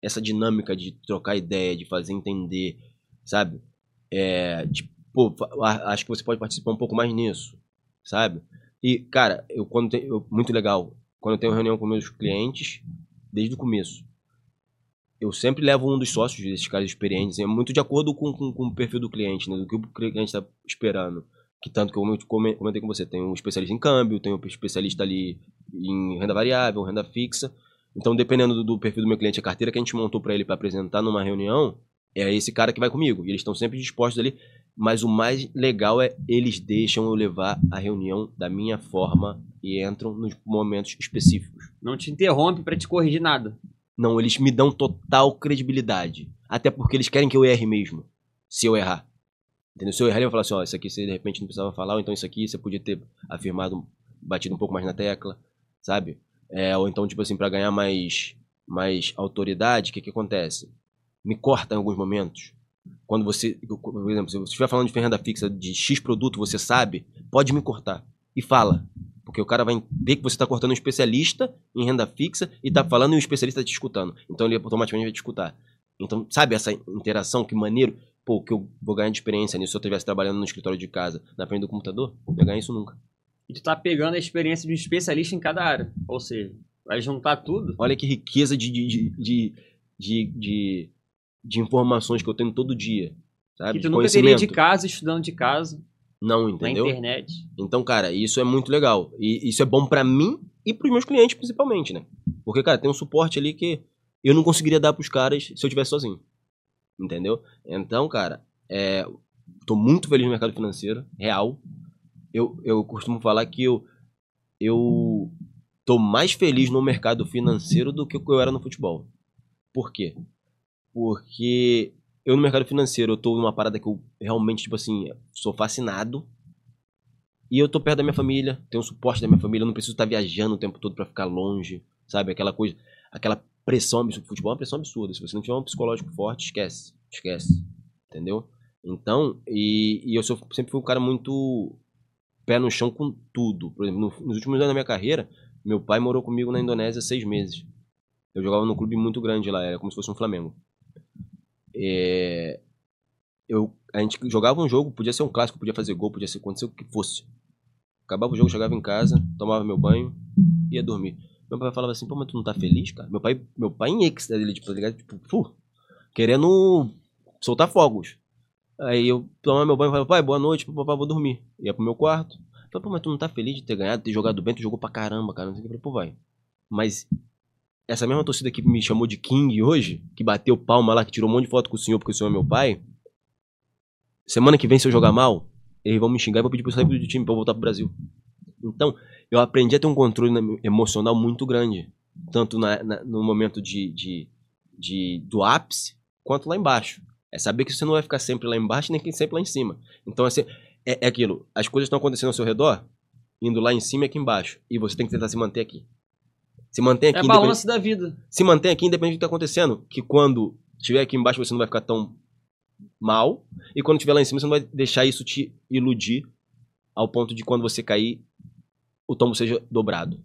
essa dinâmica de trocar ideia, de fazer entender, sabe? É, de, pô, acho que você pode participar um pouco mais nisso, sabe? E, cara, eu quando tenho, eu- muito legal, quando eu tenho reunião com meus clientes, desde o começo, eu sempre levo um dos sócios desses caras experientes, é muito de acordo com, com, com o perfil do cliente, né? Do que o cliente está esperando. Que tanto que eu come- comentei com você, tem um especialista em câmbio, tem um especialista ali em renda variável, renda fixa. Então, dependendo do, do perfil do meu cliente, a carteira que a gente montou para ele para apresentar numa reunião, é esse cara que vai comigo. E eles estão sempre dispostos ali. Mas o mais legal é eles deixam eu levar a reunião da minha forma e entram nos momentos específicos. Não te interrompe pra te corrigir nada. Não, eles me dão total credibilidade. Até porque eles querem que eu erre mesmo. Se eu errar. Entendeu? Se eu errar, vai falar assim, ó, isso aqui você de repente não precisava falar, ou então isso aqui você podia ter afirmado, batido um pouco mais na tecla, sabe? É, ou então, tipo assim, pra ganhar mais, mais autoridade, o que que acontece? Me corta em alguns momentos. Quando você, por exemplo, se você estiver falando de renda fixa de X produto, você sabe, pode me cortar. E fala. Porque o cara vai ver que você está cortando um especialista em renda fixa e tá falando e o especialista tá te escutando. Então ele automaticamente vai te escutar. Então, sabe essa interação? Que maneiro. Pô, que eu vou ganhar de experiência nisso se eu estivesse trabalhando no escritório de casa, na frente do computador? Não ia ganhar isso nunca. E tu tá pegando a experiência de um especialista em cada área. Ou seja, vai juntar tudo. Olha que riqueza de, de, de, de, de, de, informações que eu tenho todo dia. Sabe? Que tu De nunca teria de casa, estudando de casa, Não, na entendeu? internet. Então, cara, isso é muito legal. E isso é bom pra mim e pros meus clientes, principalmente, né? Porque, cara, tem um suporte ali que eu não conseguiria dar pros caras se eu tivesse sozinho. Entendeu? Então, cara, é, tô muito feliz no mercado financeiro, real. Eu, eu costumo falar que eu, eu tô mais feliz no mercado financeiro do que eu era no futebol. Por quê? Porque eu no mercado financeiro, eu tô numa parada que eu realmente, tipo assim, sou fascinado. E eu tô perto da minha família, tenho o suporte da minha família, eu não preciso estar viajando o tempo todo pra ficar longe, sabe? Aquela coisa, aquela pressão absurda. Futebol é uma pressão absurda. Se você não tiver um psicológico forte, esquece. Esquece. Entendeu? Então, e, e eu sou- sempre fui um cara muito pé no chão com tudo. Por exemplo, no- nos últimos anos da minha carreira, meu pai morou comigo na Indonésia seis meses. Eu jogava num clube muito grande lá, era como se fosse um Flamengo. É, eu, a gente jogava um jogo, podia ser um clássico, podia fazer gol, podia ser acontecer o que fosse. Acabava o jogo, chegava em casa, tomava meu banho, ia dormir. Meu pai falava assim, pô, mas tu não tá feliz, cara? Meu pai, meu pai em ex, ele, tipo, tá ligado? Tipo, fu, querendo soltar fogos. Aí eu tomava meu banho e falava, pai, boa noite, papai, vou dormir. Ia pro meu quarto. Falei, pô, mas tu não tá feliz de ter ganhado, ter jogado bem, tu jogou pra caramba, cara. Não sei o que. Falei, pô, vai. Mas essa mesma torcida que me chamou de King hoje, que bateu palma lá, que tirou um monte de foto com o senhor, porque o senhor é meu pai. Semana que vem, se eu jogar mal, eles vão me xingar e vão pedir pra eu sair do time pra eu voltar pro Brasil. Então, eu aprendi a ter um controle na- emocional muito grande. Tanto na- na- no momento de, de, de- do ápice, quanto lá embaixo. É saber que você não vai ficar sempre lá embaixo, nem que sempre lá em cima. Então, assim, é, é aquilo. As coisas estão acontecendo ao seu redor, indo lá em cima e aqui embaixo. E você tem que tentar se manter aqui. Se mantém aqui, É independente- balanço da vida. se mantém aqui independente do que está acontecendo. Que quando estiver aqui embaixo você não vai ficar tão mal. E quando estiver lá em cima você não vai deixar isso te iludir ao ponto de quando você cair o tombo seja dobrado.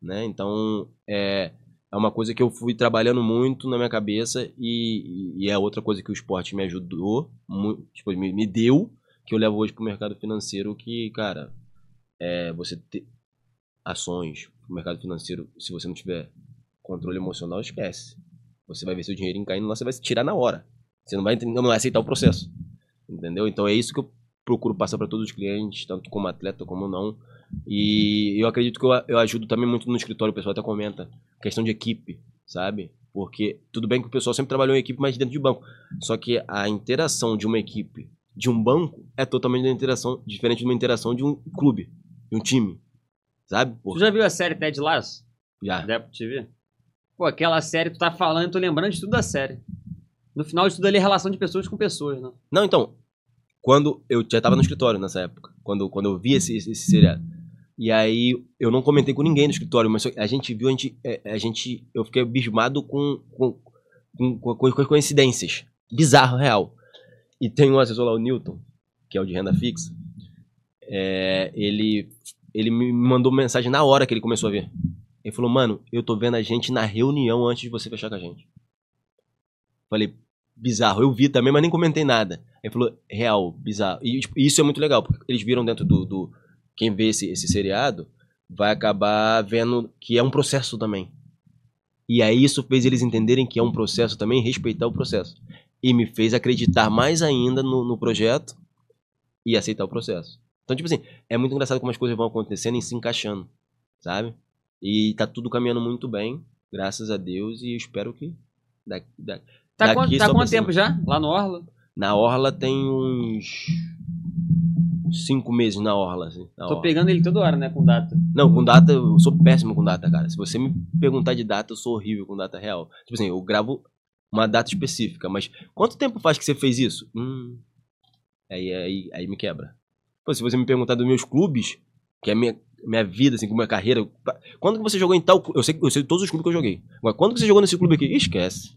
Né? Então é, é uma coisa que eu fui trabalhando muito na minha cabeça e, e é outra coisa que o esporte me ajudou, mu- tipo, me, me deu, que eu levo hoje pro mercado financeiro que, cara, é você ter ações no mercado financeiro, se você não tiver controle emocional, esquece. Você vai ver seu dinheirinho caindo lá, você vai se tirar na hora. Você não vai, não vai aceitar o processo. Entendeu? Então é isso que eu procuro passar para todos os clientes, tanto como atleta como não. E eu acredito que eu, eu ajudo também muito no escritório, o pessoal até comenta. Questão de equipe, sabe? Porque tudo bem que o pessoal sempre trabalhou em equipe, mas dentro de banco. Só que a interação de uma equipe de um banco é totalmente interação, diferente de uma interação de um clube, de um time. Sabe? Tu já viu a série Ted Lasso? Já. Da Apple TV? Pô, aquela série tu tá falando, eu tô lembrando de tudo da série. No final de tudo ali é relação de pessoas com pessoas, né? Não, então, quando eu já tava no escritório nessa época, quando, quando eu vi esse, esse, esse seriado. E aí eu não comentei com ninguém no escritório, mas a gente viu, a gente, é, a gente eu fiquei abismado com, com, com, com, com coincidências. Bizarro, real. E tem um assessor lá, o Newton, que é o de renda fixa. é, ele, ele me mandou mensagem na hora que ele começou a ver. Ele falou, mano, eu tô vendo a gente na reunião antes de você fechar com a gente. Falei, bizarro. Eu vi também, mas nem comentei nada. Ele falou, real, bizarro. E tipo, isso é muito legal, porque eles viram dentro do. do- quem vê esse, esse seriado vai acabar vendo que é um processo também. E aí isso fez eles entenderem que é um processo também respeitar o processo. E me fez acreditar mais ainda no, no projeto e aceitar o processo. Então, tipo assim, é muito engraçado como as coisas vão acontecendo e se encaixando, sabe? E tá tudo caminhando muito bem, graças a Deus, e eu espero que daqui, daqui, Tá, Daqui quanto, tá só quanto pra tempo já? Lá no Orla? na Orla tem uns cinco meses na Orla, assim. na Tô Orla. pegando ele toda hora, né? Com data. Não, com data, eu sou péssimo com data, cara. Se você me perguntar de data, eu sou horrível com data real. Tipo assim, eu gravo uma data específica, mas quanto tempo faz que você fez isso? Hum, aí, aí, aí me quebra. Pô, se você me perguntar dos meus clubes, que é a minha, minha vida, assim, com a minha carreira, quando que você jogou em tal? Eu sei, eu sei todos os clubes que eu joguei. Agora, quando que você jogou nesse clube aqui? Esquece.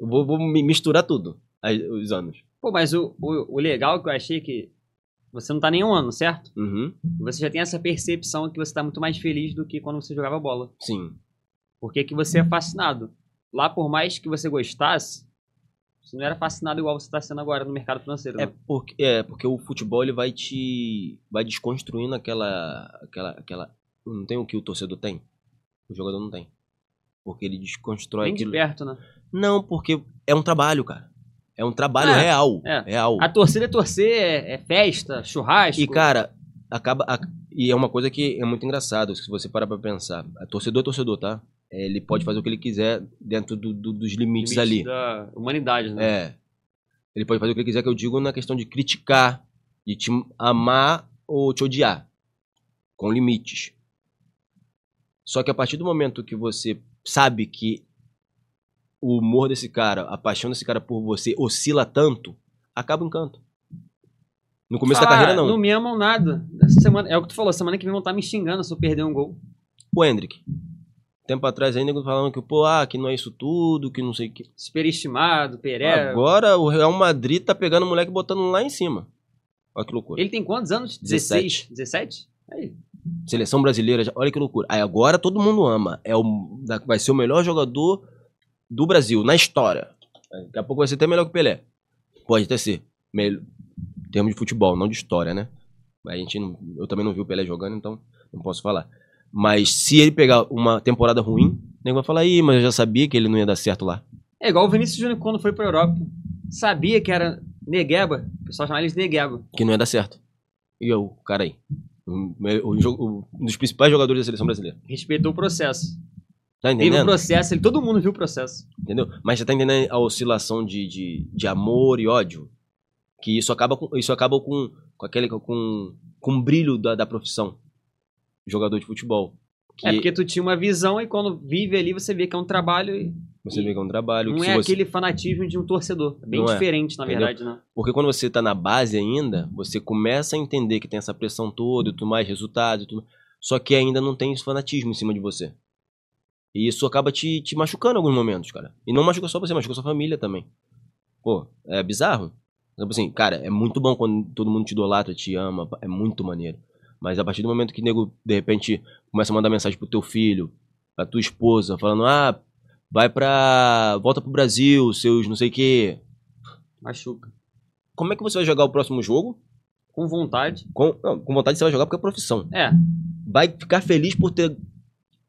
Eu vou, vou mi- misturar tudo, os anos. Pô, mas o, o, o legal que eu achei que você não tá nem um ano, certo? Uhum, Você já tem essa percepção que você tá muito mais feliz do que quando você jogava bola. sim. Porque que você é fascinado. Lá, por mais que você gostasse, você não era fascinado igual você tá sendo agora no mercado financeiro. É né? porque, é porque o futebol ele vai te vai desconstruindo aquela aquela aquela não tem o que o torcedor tem, o jogador não tem. Porque ele desconstrói Bem de aquilo. perto, né? Não, porque é um trabalho, cara. É um trabalho É, real, é. real. A torcida é torcer, é, é festa, churrasco. E cara, acaba a- e é uma coisa que é muito engraçado, se você parar pra pensar. A torcedor é torcedor, tá? É, Ele pode fazer o que ele quiser dentro do- do- dos limites limite ali. da humanidade, né? É. Ele pode fazer o que ele quiser, que eu digo na questão de criticar, de te amar ou te odiar. Com limites. Só que a partir do momento que você sabe que o humor desse cara, a paixão desse cara por você oscila tanto, acaba o encanto. No começo da Ah, carreira, não. Não me amam nada. Essa semana, é o que tu falou, semana que vem vão estar me xingando se eu perder um gol. O Hendrick. Tempo atrás ainda falando que, pô, ah, que não é isso tudo, que não sei o que. Superestimado, Peré. Agora o Real Madrid tá pegando o moleque e botando lá em cima. Olha que loucura. Ele tem quantos anos? 17. 16? 17? Aí. Seleção brasileira, olha que loucura. Aí agora todo mundo ama. É o, da- vai ser o melhor jogador do Brasil, na história. Daqui a pouco vai ser até melhor que o Pelé. Pode até ser. Melhor, em termos de futebol, não de história, né? A gente não- eu também não vi o Pelé jogando, então não posso falar. Mas se ele pegar uma temporada ruim, o nego vai falar, ih, mas eu já sabia que ele não ia dar certo lá. É igual o Vinícius Júnior quando foi pra Europa. Sabia que era Negueba. O pessoal chamava ele de Negueba. Que não ia dar certo. E eu, o cara aí. Um, jogo- um dos principais jogadores da seleção brasileira. Respeitou o processo. Tá Teve o entendendo? processo, ele, todo mundo viu o processo. Entendeu? Mas você tá entendendo a oscilação de, de, de amor e ódio? Que isso acaba com, isso acaba com, com aquele com, com o brilho da, da profissão. Jogador de futebol. Que É porque tu tinha uma visão e quando vive ali você vê que é um trabalho e você vê que é um trabalho. não é você- aquele fanatismo de um torcedor. É bem Não é, diferente, na entendeu? verdade, né? Porque quando você tá na base ainda, você começa a entender que tem essa pressão toda e tudo mais, resultados e tudo Só que ainda não tem esse fanatismo em cima de você. E isso acaba te, te machucando em alguns momentos, cara. E não machuca só você, machuca sua família também. Pô, é bizarro. Tipo assim, cara, é muito bom quando todo mundo te idolatra, te ama, é muito maneiro. Mas a partir do momento que o nego, de repente, começa a mandar mensagem pro teu filho, pra tua esposa, falando, ah, vai pra. volta pro Brasil, seus não sei o quê. Machuca. Como é que você vai jogar o próximo jogo? Com vontade. Com, não, com vontade você vai jogar porque é profissão. É. Vai ficar feliz por ter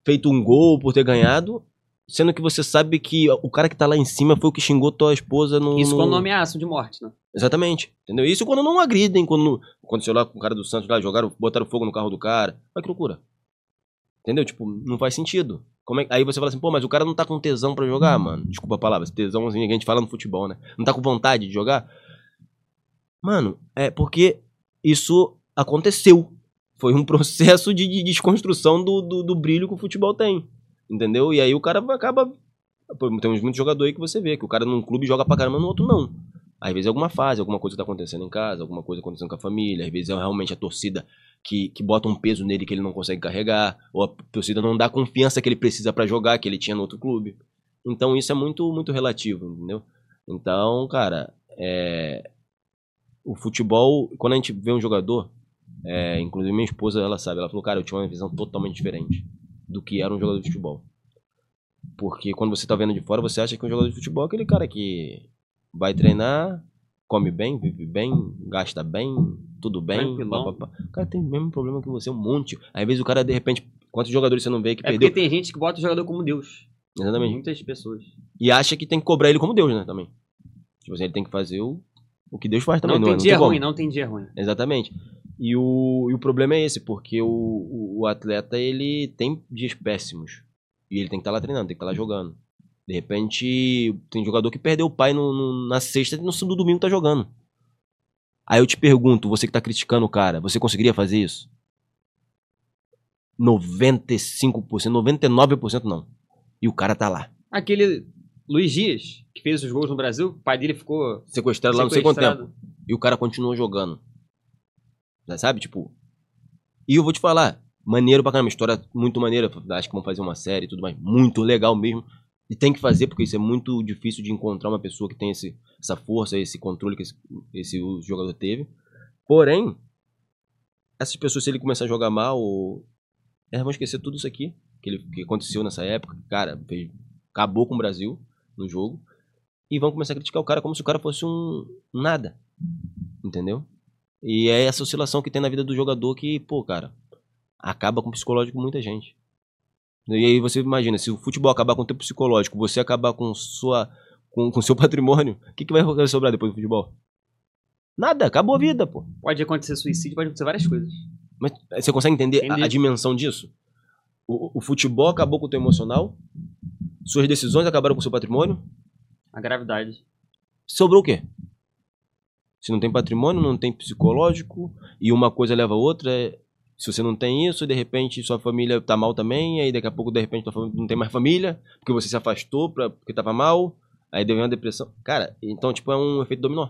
feito um gol, por ter ganhado, sendo que você sabe que o cara que tá lá em cima foi o que xingou tua esposa no. Isso no... quando não ameaçam de morte, né? Exatamente. Entendeu? Isso quando não agridem, quando aconteceu lá com o cara do Santos lá, jogaram, botaram fogo no carro do cara. Olha que loucura. Entendeu? Tipo, não faz sentido. Como é... Aí você fala assim, pô, mas o cara não tá com tesão pra jogar, mano. Desculpa a palavra, tesãozinho que a gente fala no futebol, né? Não tá com vontade de jogar. Mano, é porque isso aconteceu. Foi um processo de, de desconstrução do, do, do brilho que o futebol tem. Entendeu? E aí o cara acaba. Tem muitos jogadores aí que você vê que o cara num clube joga pra caramba, no outro não. Às vezes é alguma fase, alguma coisa que tá acontecendo em casa, alguma coisa acontecendo com a família, às vezes é realmente a torcida que, que bota um peso nele que ele não consegue carregar, ou a torcida não dá a confiança que ele precisa pra jogar, que ele tinha no outro clube. Então isso é muito, muito relativo, entendeu? Então, cara, é... o futebol, quando a gente vê um jogador, é, inclusive minha esposa, ela sabe, ela falou, cara, eu tinha uma visão totalmente diferente do que era um jogador de futebol. Porque quando você tá vendo de fora, você acha que um jogador de futebol é aquele cara que vai treinar, come bem, vive bem, gasta bem, tudo bem. Pá, pá, pá. O cara tem o mesmo problema que você, um monte. Às vezes o cara, de repente, quantos jogadores você não vê que É perdeu? porque tem gente que bota o jogador como Deus. Exatamente. Muitas pessoas. E acha que tem que cobrar ele como Deus, né, também. Tipo assim, ele tem que fazer o, O que Deus faz também. Não tem não dia como. ruim, não tem dia ruim. Exatamente. E o, e o problema é esse, porque o, o, atleta, ele tem dias péssimos. E ele tem que estar lá treinando, tem que estar lá jogando. De repente, tem jogador que perdeu o pai no, no- na sexta e no, no domingo tá jogando. Aí eu te pergunto, você que tá criticando o cara, você conseguiria fazer isso? 95%, 99% não. E o cara tá lá. Aquele Luiz Dias, que fez os gols no Brasil, o pai dele ficou Sequestrado lá não sei quanto sequestrado. tempo. E o cara continuou jogando. Já sabe? Tipo. E eu vou te falar, maneiro pra caramba, história muito maneira. Acho que vão fazer uma série e tudo mais. Muito legal mesmo. E tem que fazer, porque isso é muito difícil de encontrar uma pessoa que tem esse, essa força, esse controle que esse, esse jogador teve. Porém, essas pessoas, se ele começar a jogar mal, elas vão esquecer tudo isso aqui que, ele, que aconteceu nessa época. Cara, acabou com o Brasil no jogo. E vão começar a criticar o cara como se o cara fosse um nada. Entendeu? E é essa oscilação que tem na vida do jogador que, pô, cara, acaba com o psicológico de muita gente. E aí você imagina, se o futebol acabar com o teu psicológico, você acabar com sua com, com seu patrimônio, o que, que vai sobrar depois do futebol? Nada, acabou a vida, pô. Pode acontecer suicídio, pode acontecer várias coisas. Mas eh, você consegue entender a- a, dimensão disso? O, o futebol acabou com o teu emocional, suas decisões acabaram com o seu patrimônio, A gravidade. sobrou o quê? Se não tem patrimônio, não tem psicológico, e uma coisa leva a outra. é- Se você não tem isso, de repente sua família tá mal também, aí daqui a pouco, de repente, não tem mais família, porque você se afastou pra, porque tava mal, aí deu uma depressão. Cara, então, tipo, é um efeito dominó.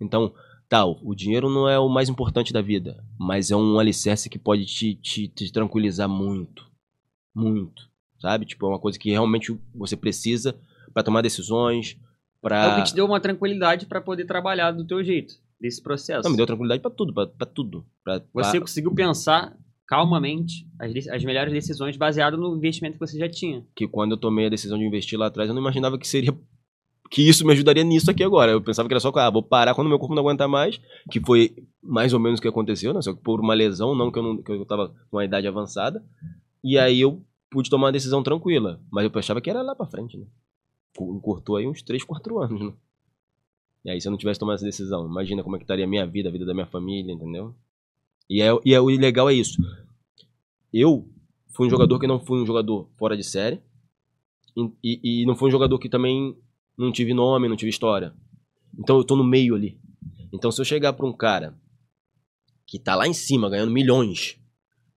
Então, tal, o dinheiro não é o mais importante da vida, mas é um alicerce que pode te, te, te tranquilizar muito. Muito. Sabe? Tipo, é uma coisa que realmente você precisa pra tomar decisões, pra... É o que te deu uma tranquilidade pra poder trabalhar do teu jeito, desse processo. Não, me deu tranquilidade pra tudo, pra, pra tudo. Pra, Você pra- conseguiu pensar calmamente as, as melhores decisões baseado no investimento que você já tinha. que quando eu tomei a decisão de investir lá atrás, eu não imaginava que seria que isso me ajudaria nisso aqui agora. Eu pensava que era só, ah, vou parar quando meu corpo não aguentar mais, que foi mais ou menos o que aconteceu, né? Só que por uma lesão, não que eu, não, que eu tava com uma idade avançada. E aí eu pude tomar uma decisão tranquila. Mas eu achava que era lá pra frente, né? Cortou aí uns 3, 4 anos, né? E aí, se eu não tivesse tomado essa decisão, imagina como é que estaria a minha vida, a vida da minha família, entendeu? E, é, e é, o legal é isso. Eu fui um jogador que não fui um jogador fora de série. E, e- e não fui um jogador que também não tive nome, não tive história. Então eu tô no meio ali. Então se eu chegar pra um cara que tá lá em cima ganhando milhões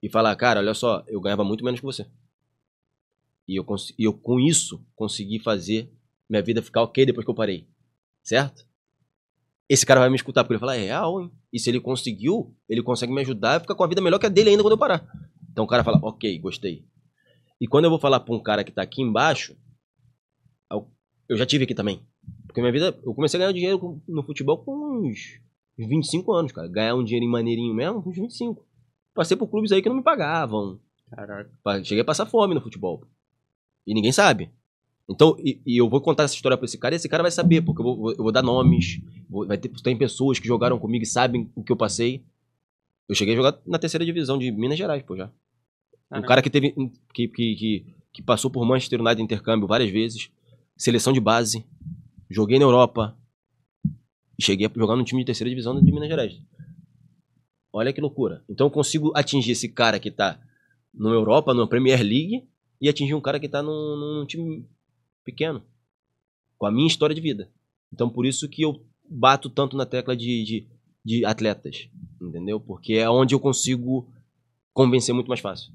e falar, cara, olha só, eu ganhava muito menos que você. E eu, e eu com isso consegui fazer minha vida ficar ok depois que eu parei. Certo? Esse cara vai me escutar porque ele fala, é real, hein? E se ele conseguiu, ele consegue me ajudar a ficar com a vida melhor que a dele ainda quando eu parar. Então o cara fala, ok, gostei. E quando eu vou falar pra um cara que tá aqui embaixo, eu- já tive aqui também. Porque minha vida, eu comecei a ganhar dinheiro no futebol com uns 25 anos, cara. Ganhar um dinheirinho maneirinho mesmo com uns 25. Passei por clubes aí que não me pagavam. Caraca. Cheguei a passar fome no futebol. E ninguém sabe. Então, e, e eu vou contar essa história pra esse cara e esse cara vai saber, porque eu vou, eu vou dar nomes. vou- vai ter, tem pessoas que jogaram comigo e sabem o que eu passei. Eu cheguei a jogar na terceira divisão de Minas Gerais, pô, já. Um Caraca. cara que teve. Que, que, que, que passou por Manchester United intercâmbio várias vezes. Seleção de base. Joguei na Europa. E cheguei a jogar no time de terceira divisão de Minas Gerais. Olha que loucura. Então eu consigo atingir esse cara que tá na Europa, na Premier League, e atingir um cara que tá num, num time pequeno. Com a minha história de vida. Então por isso que eu bato tanto na tecla de, de, de atletas. Entendeu? Porque é onde eu consigo convencer muito mais fácil.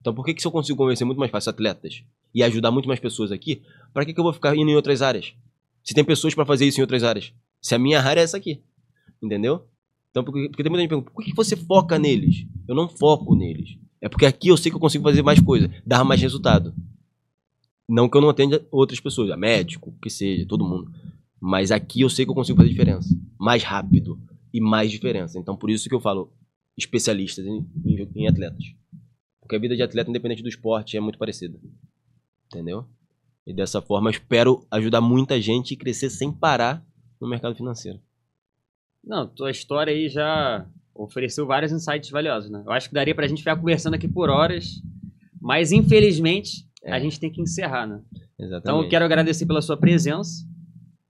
Então por que, que se eu consigo convencer muito mais fácil atletas e ajudar muito mais pessoas aqui, para que, que eu vou ficar indo em outras áreas? Se tem pessoas para fazer isso em outras áreas. Se a minha área é essa aqui. Entendeu? Então, porque, porque tem muita gente que pergunta, por que que você foca neles? Eu não foco neles. É porque aqui eu sei que eu consigo fazer mais coisa, dar mais resultado. Não que eu não atenda outras pessoas, médico, que seja, todo mundo. Mas aqui eu sei que eu consigo fazer diferença. Mais rápido e mais diferença. Então, por isso que eu falo especialistas em, em- em atletas. Porque a vida de atleta, independente do esporte, é muito parecida. Entendeu? E dessa forma, eu espero ajudar muita gente e crescer sem parar no mercado financeiro. Não, tua história aí já ofereceu vários insights valiosos, né? Eu acho que daria pra gente ficar conversando aqui por horas, mas infelizmente a É. gente tem que encerrar, né? Exatamente. Então eu quero agradecer pela sua presença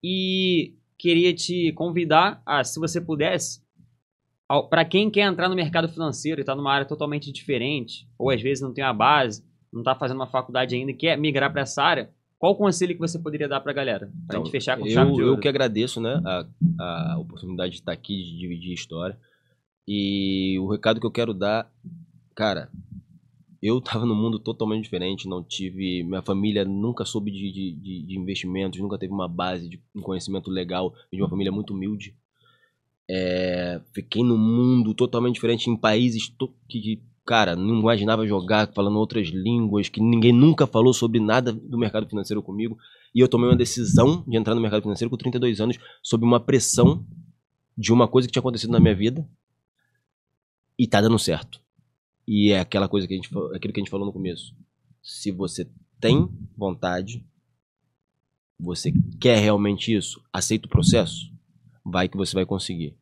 e queria te convidar a, se você pudesse, para quem quer entrar no mercado financeiro e está numa área totalmente diferente, ou às vezes não tem a base, não está fazendo uma faculdade ainda e quer migrar para essa área, qual o conselho que você poderia dar para a galera? Para então, gente fechar com eu, chave de ouro. Eu que agradeço né, a, a oportunidade de estar aqui, de dividir história. E o recado que eu quero dar, cara, eu estava num mundo totalmente diferente, não tive. Minha família nunca soube de, de, de investimentos, nunca teve uma base de um conhecimento legal, de uma família muito humilde. É, fiquei num mundo totalmente diferente, em países que, cara, não imaginava jogar falando outras línguas, que ninguém nunca falou sobre nada do mercado financeiro comigo. E eu tomei uma decisão de entrar no mercado financeiro com 32 anos, sob uma pressão de uma coisa que tinha acontecido na minha vida. E tá dando certo. E é aquela coisa que a gente, aquilo que a gente falou no começo. Se você tem vontade, você quer realmente isso, aceita o processo, vai que você vai conseguir.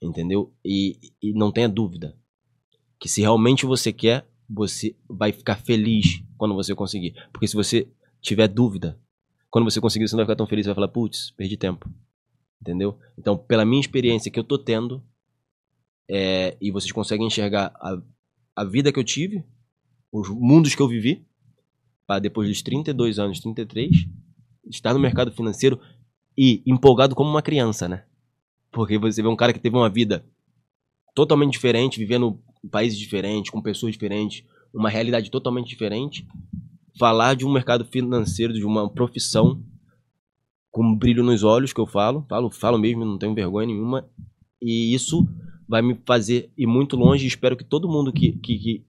Entendeu? E, e não tenha dúvida que se realmente você quer, você vai ficar feliz quando você conseguir. Porque se você tiver dúvida, quando você conseguir, você não vai ficar tão feliz, você vai falar, putz, perdi tempo. Entendeu? Então, pela minha experiência que eu tô tendo, é, e vocês conseguem enxergar a, a vida que eu tive, os mundos que eu vivi, para depois dos 32 anos, 33, estar no mercado financeiro e empolgado como uma criança, né? Porque você vê um cara que teve uma vida totalmente diferente, vivendo em países diferentes, com pessoas diferentes, uma realidade totalmente diferente, falar de um mercado financeiro, de uma profissão com um brilho nos olhos que eu falo, falo, falo mesmo, não tenho vergonha nenhuma, e isso vai me fazer ir muito longe. Espero que todo mundo que, que, que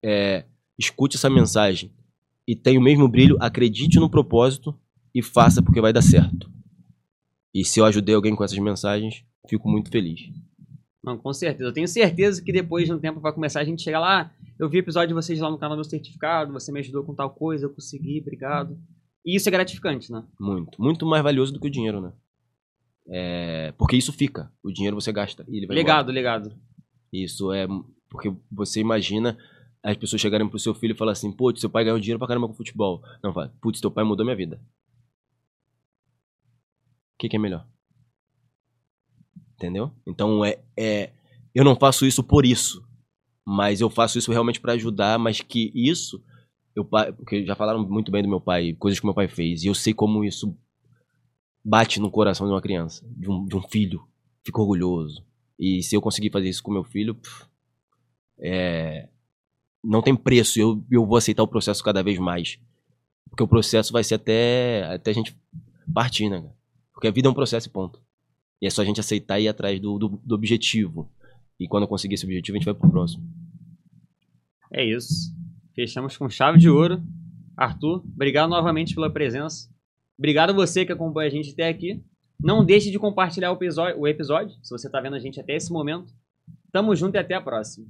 é, escute essa mensagem e tenha o mesmo brilho, acredite no propósito e faça porque vai dar certo. E se eu ajudei alguém com essas mensagens, fico muito feliz. Não, com certeza. Eu tenho certeza que depois de um tempo vai começar a gente chegar lá. Eu vi episódio de vocês lá no canal do certificado, você me ajudou com tal coisa, eu consegui, obrigado. E isso é gratificante, né? Muito. Muito mais valioso do que o dinheiro, né? É, porque isso fica. O dinheiro você gasta e ele vai Legado, legado. Isso é. Porque você imagina as pessoas chegarem pro seu filho e falar assim: putz, seu pai ganhou dinheiro pra caramba com futebol. Não, fala, putz, teu pai mudou minha vida que, que é melhor? Entendeu? Então é, é. Eu não faço isso por isso. Mas eu faço isso realmente para ajudar, mas que isso. Eu, porque já falaram muito bem do meu pai, coisas que meu pai fez. E eu sei como isso bate no coração de uma criança, de um, de um filho. Fico orgulhoso. E se eu conseguir fazer isso com meu filho, pff, é, não tem preço. Eu, eu vou aceitar o processo cada vez mais. Porque o processo vai ser até, até a gente partir, né? Porque a vida é um processo ponto. E é só a gente aceitar e ir atrás do, do, do objetivo. E quando eu conseguir esse objetivo, a gente vai pro próximo. É isso. Fechamos com chave de ouro. Arthur, obrigado novamente pela presença. Obrigado você que acompanha a gente até aqui. Não deixe de compartilhar o episódio, o episódio se você está vendo a gente até esse momento. Tamo junto e até a próxima.